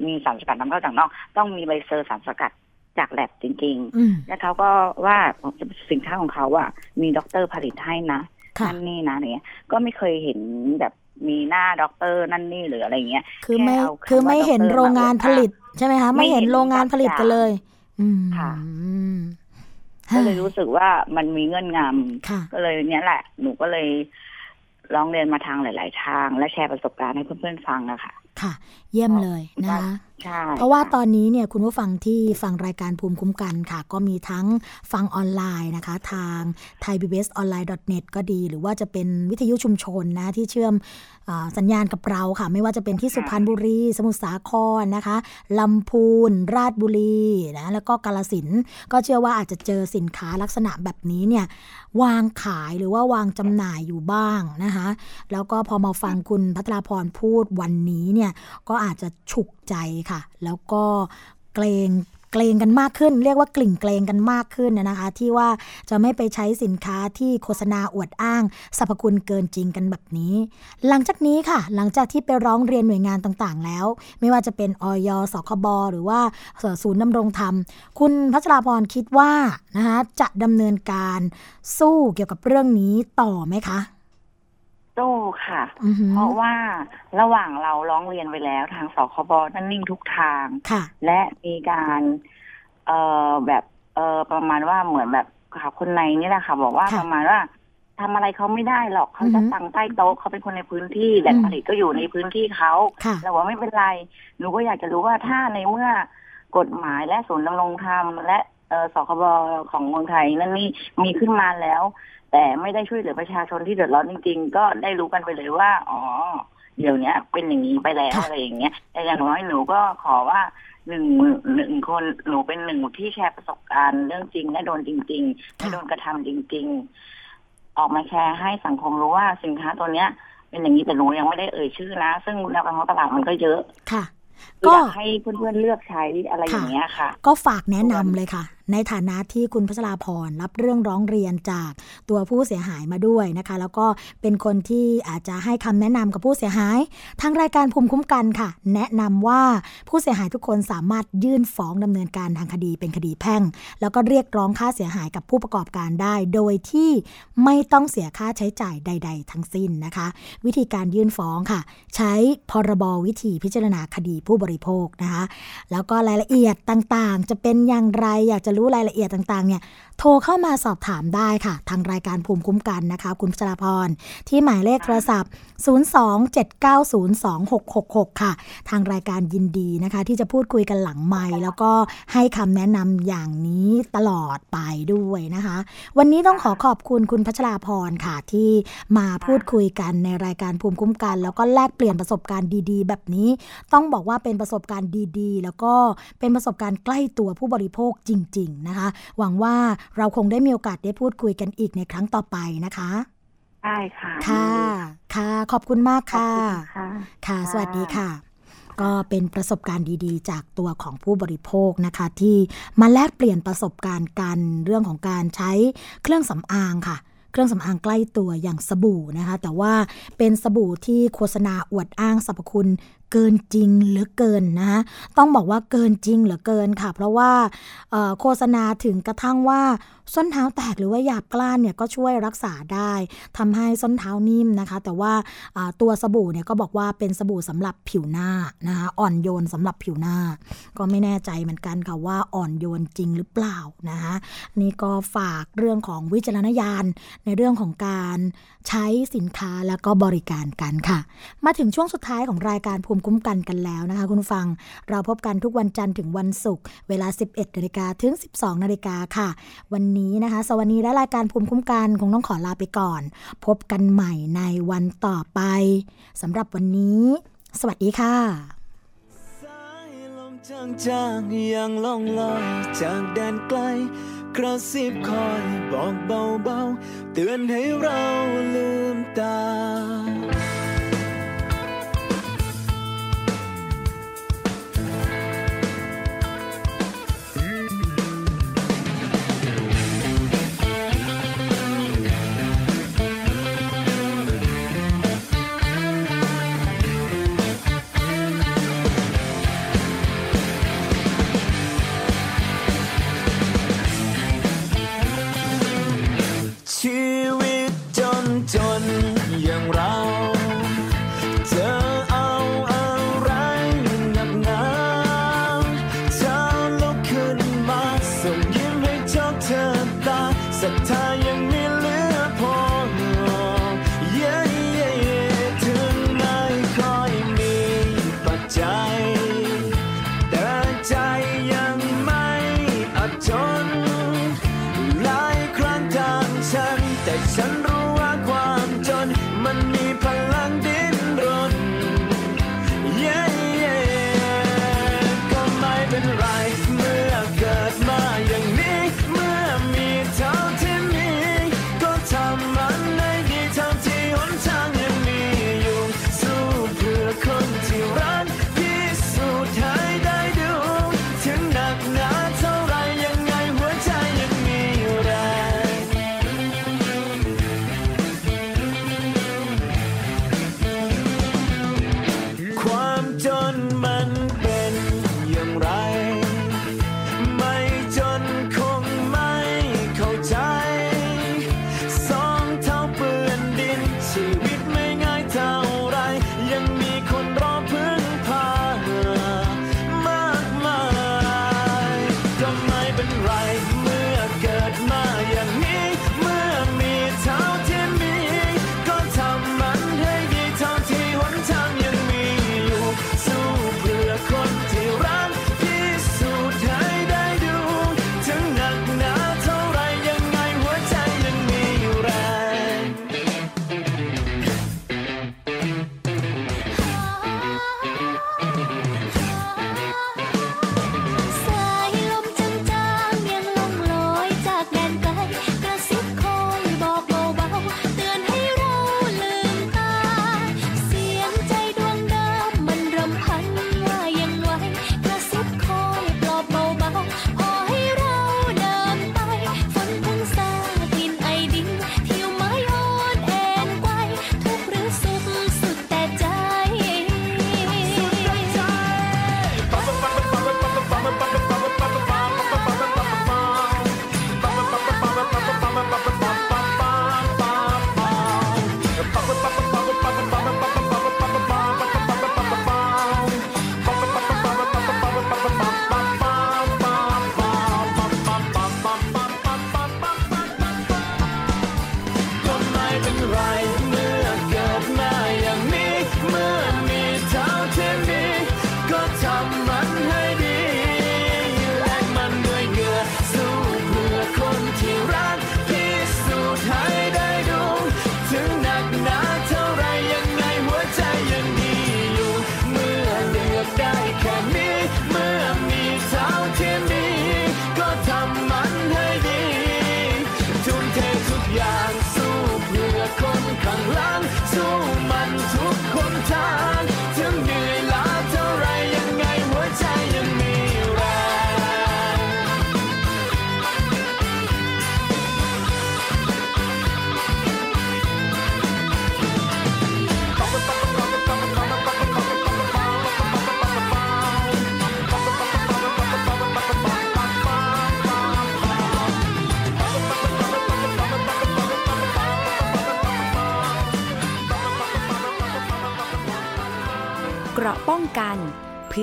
Speaker 9: มีสารสกัดนำเข้าจากนอก ต้องมีใบ cert สารสกัด จากแล็บจริง
Speaker 4: อืม
Speaker 9: ๆและเขาก็ว่าสินค้าของเขาอะมีด็อกเตอร์ผลิตให้นะ
Speaker 4: ค่ะ
Speaker 9: นั่นนี่นะเนี่ยก็ไม่เคยเห็นแบบมีหน้าด็อกเตอร์นั่นนี่หรืออะไรเงี้ย
Speaker 4: คือไม่
Speaker 9: แค่เอาคำว่า
Speaker 4: คือไม่เห็น
Speaker 9: ด็อกเตอร์
Speaker 4: โรงงาน
Speaker 9: มาอวด
Speaker 4: ผลิตใช่ไหมคะ
Speaker 9: ไม่
Speaker 4: ไม่เห็น
Speaker 9: เห็น
Speaker 4: โรงงานผลิตกันเลยอืม
Speaker 9: ค่ะ
Speaker 4: อืม
Speaker 9: ก็เลยรู้สึกว่ามันมีเงื่อนงำ
Speaker 4: ค่ะ
Speaker 9: ก็เลยเนี้ยแหละ หนูก็เลยร้องเรียนมาทางหลาย ๆ ทาง และแชร์ประสบการณ์ให้เพื่อนๆฟังอะค่ะ
Speaker 4: ค่ะ เยี่ยมเลยนะคะ
Speaker 9: ใช่
Speaker 4: เพราะว่าตอนนี้เนี่ยคุณผู้ฟังที่ฟังรายการภูมิคุ้มกันค่ะ ก็มีทั้งฟังออนไลน์นะคะ ทาง thaipbsonline.net ก็ดี หรือว่าจะเป็นวิทยุชุมชนนะที่เชื่อมอาสัญญาณกับเราค่ะ ไม่ว่าจะเป็นที่สุพรรณบุรี สมุทรสาครนะคะลำพูน ราชบุรีนะแล้วก็กาลสินธุ์ก็เชื่อว่าอาจจะเจอสินค้าลักษณะแบบนี้เนี่ยวางขายหรือว่าวางจำหน่ายอยู่บ้างนะคะ แล้วก็พอมาฟังคุณพัทราพรพูดวันนี้เนี่ยก็อาจจะฉุกใจค่ะ แล้วก็เกรงเกรงกันมากขึ้น เรียกว่ากลิ่งเกรงกันมากขึ้นนะคะ ที่ว่าจะไม่ไปใช้สินค้าที่โฆษณาอวดอ้างสรรพคุณเกินจริงกันแบบนี้ หลังจากนี้ค่ะ หลังจากที่ไปร้องเรียนหน่วยงานต่างๆ แล้ว ไม่ว่าจะเป็นออยสคบหรือว่าศูนย์ดำรงธรรม คุณพัชราพรคิดว่านะคะจะดำเนินการสู้เกี่ยวกับเรื่องนี้ต่อไหมคะ
Speaker 9: สู้ค่ะ
Speaker 4: อือหือ
Speaker 9: เพราะว่าระหว่างเราร้องเรียนไปแล้วทางสคบนั่นนิ่งทุกทาง
Speaker 4: ค่ะ
Speaker 9: และมีการ เอ่อแบบเอ่อประมาณว่าเหมือนแบบข่าวคนในนี่แหละค่ะ บอกว่า
Speaker 4: ค่ะ
Speaker 9: ประมาณว่าทำอะไรเขาไม่ได้หรอกเขา
Speaker 4: อือฮึ
Speaker 9: จะสั่งใต้โต๊ะเขาเป็นคนในพื้นที่แหล่ง
Speaker 4: อืม
Speaker 9: ผลิตก็อยู่ในพื้นที่เขา
Speaker 4: ค่ะ
Speaker 9: เราว่าไม่เป็นไร หนูก็อยากจะรู้ว่าถ้าในเมื่อกฎหมายและศูนย์ดำรงธรรมและเอ่อสคบของเมืองไทยนั่นนี่มีขึ้นมาแล้ว แต่ไม่ได้ช่วยเหลือประชาชนที่เดือดร้อนจริง ๆ ก็ได้รู้กันไปเลยว่า อ๋อ เดี๋ยวเนี้ยเป็นอย่างนี้ไปแล้ว
Speaker 4: ค่ะ
Speaker 9: อะไรอย่างเงี้ยแต่อย่างน้อยหนูก็ขอว่าหนึ่งหนึ่งคนหนูเป็นหนึ่งที่แชร์ประสบการณ์เรื่องจริงและโดนจริงๆและโดนกระทำจริง ๆ ออกมาแชร์ให้สังคมรู้ว่าสินค้าตัวเนี้ย เป็นอย่างนี้แต่หนูยังไม่ได้เอ่ยชื่อนะ ซึ่งแนวการของตลาดมันก็เยอะ
Speaker 4: ค่ะ
Speaker 9: คือ
Speaker 4: ก็
Speaker 9: อยากให้เพื่อนๆเลือกใช้อะไรอย่างเงี้ยค่ะ
Speaker 4: ก็ฝากแนะนำเลยค่ะ ในฐานะที่คุณพัชราพรรับเรื่องร้องเรียนจากตัวผู้เสียหายมาด้วยนะคะ แล้วก็เป็นคนที่อาจจะให้คำแนะนำกับผู้เสียหาย ทางรายการภูมิคุ้มกันค่ะ แนะนำว่าผู้เสียหายทุกคนสามารถยื่นฟ้องดำเนินการทางคดีเป็นคดีแพ่ง แล้วก็เรียกร้องค่าเสียหายกับผู้ประกอบการได้ โดยที่ไม่ต้องเสียค่าใช้จ่ายใด ๆ ทั้งสิ้นนะคะ วิธีการยื่นฟ้องค่ะ ใช้พรบวิธีพิจารณาคดีผู้บริโภคนะคะแล้วก็รายละเอียดต่างๆ จะเป็นอย่างไรอยากจะรู้รายละเอียดต่างๆเนี่ยโทรเข้ามาสอบถามได้ค่ะ ทางรายการภูมิคุ้มกันนะคะ คุณพัชราพร ที่หมายเลขโทรศัพท์ 027902666 ค่ะ ทางรายการยินดีนะคะ ที่จะพูดคุยกันหลังไมค์แล้วก็ให้คำแนะนำอย่างนี้ตลอดไปด้วยนะคะ วันนี้ต้องขอขอบคุณคุณพัชราพรค่ะ ที่มาพูดคุยกันในรายการภูมิคุ้มกัน แล้วก็แลกเปลี่ยนประสบการณ์ดีๆ แบบนี้ ต้องบอกว่าเป็นประสบการณ์ดีๆ แล้วก็เป็นประสบการณ์ใกล้ตัวผู้บริโภคจริงๆ นะคะ หวังว่าเราคงได้มีโอกาสได้พูดคุยกันอีกในครั้งต่อไปนะคะ
Speaker 9: ได้ค่ะ
Speaker 4: ค่ะ ค่ะ ขอบคุณมาก
Speaker 9: ขอบ
Speaker 4: ค่ะ
Speaker 9: คุณค่ะ
Speaker 4: ค่ะ
Speaker 9: ค่ะ
Speaker 4: สวัสดีค่ะ ก็เป็นประสบการณ์ดีๆ จากตัวของผู้บริโภคนะคะ ที่มาแลกเปลี่ยนประสบการณ์กันเรื่องของการใช้เครื่องสำอางค่ะเครื่องสำอางใกล้ตัวอย่างสบู่นะคะ แต่ว่าเป็นสบู่ที่โฆษณาอวดอ้างสรรพคุณเกินจริงหลือเกินนะต้องบอกว่าเกินจริงหลือเกินค่ะ เพราะว่าโฆษณาถึงกระทั่งว่าส้นเท้าแตกหรือว่าหยาบกล้านเนี่ยก็ช่วยรักษาได้ทำให้ส้นเท้านิ่มนะคะ แต่ว่าตัวสบู่เนี่ยก็บอกว่าเป็นสบู่สำหรับผิวหน้านะคะอ่อนโยนสำหรับผิวหน้า ก็ไม่แน่ใจเหมือนกันค่ะว่าอ่อนโยนจริงหรือเปล่านะคะนี่ก็ฝากเรื่องของวิจารณญาณในเรื่องของการใช้สินค้าแล้วก็บริการกันค่ะ มาถึงช่วงสุดท้ายของรายการภูมิคุ้มกันกันแล้วนะคะคุณฟัง เราพบกันทุกวันจันทร์ถึงวันศุกร์เวลา 11นาฬิกาถึง 12นาฬิกาค่ะ วันนี้นะคะ สวัสดีและรายการภูมิคุ้มกันคงต้องขอลาไปก่อน พบกันใหม่ในวันต่อไปสำหรับวันนี้ สวัสดีค่ะ
Speaker 2: สายลมจางๆยังล่องลอยจากแดนไกลกระซิบคอยบอกเบาๆ เตือนให้เราลืมตา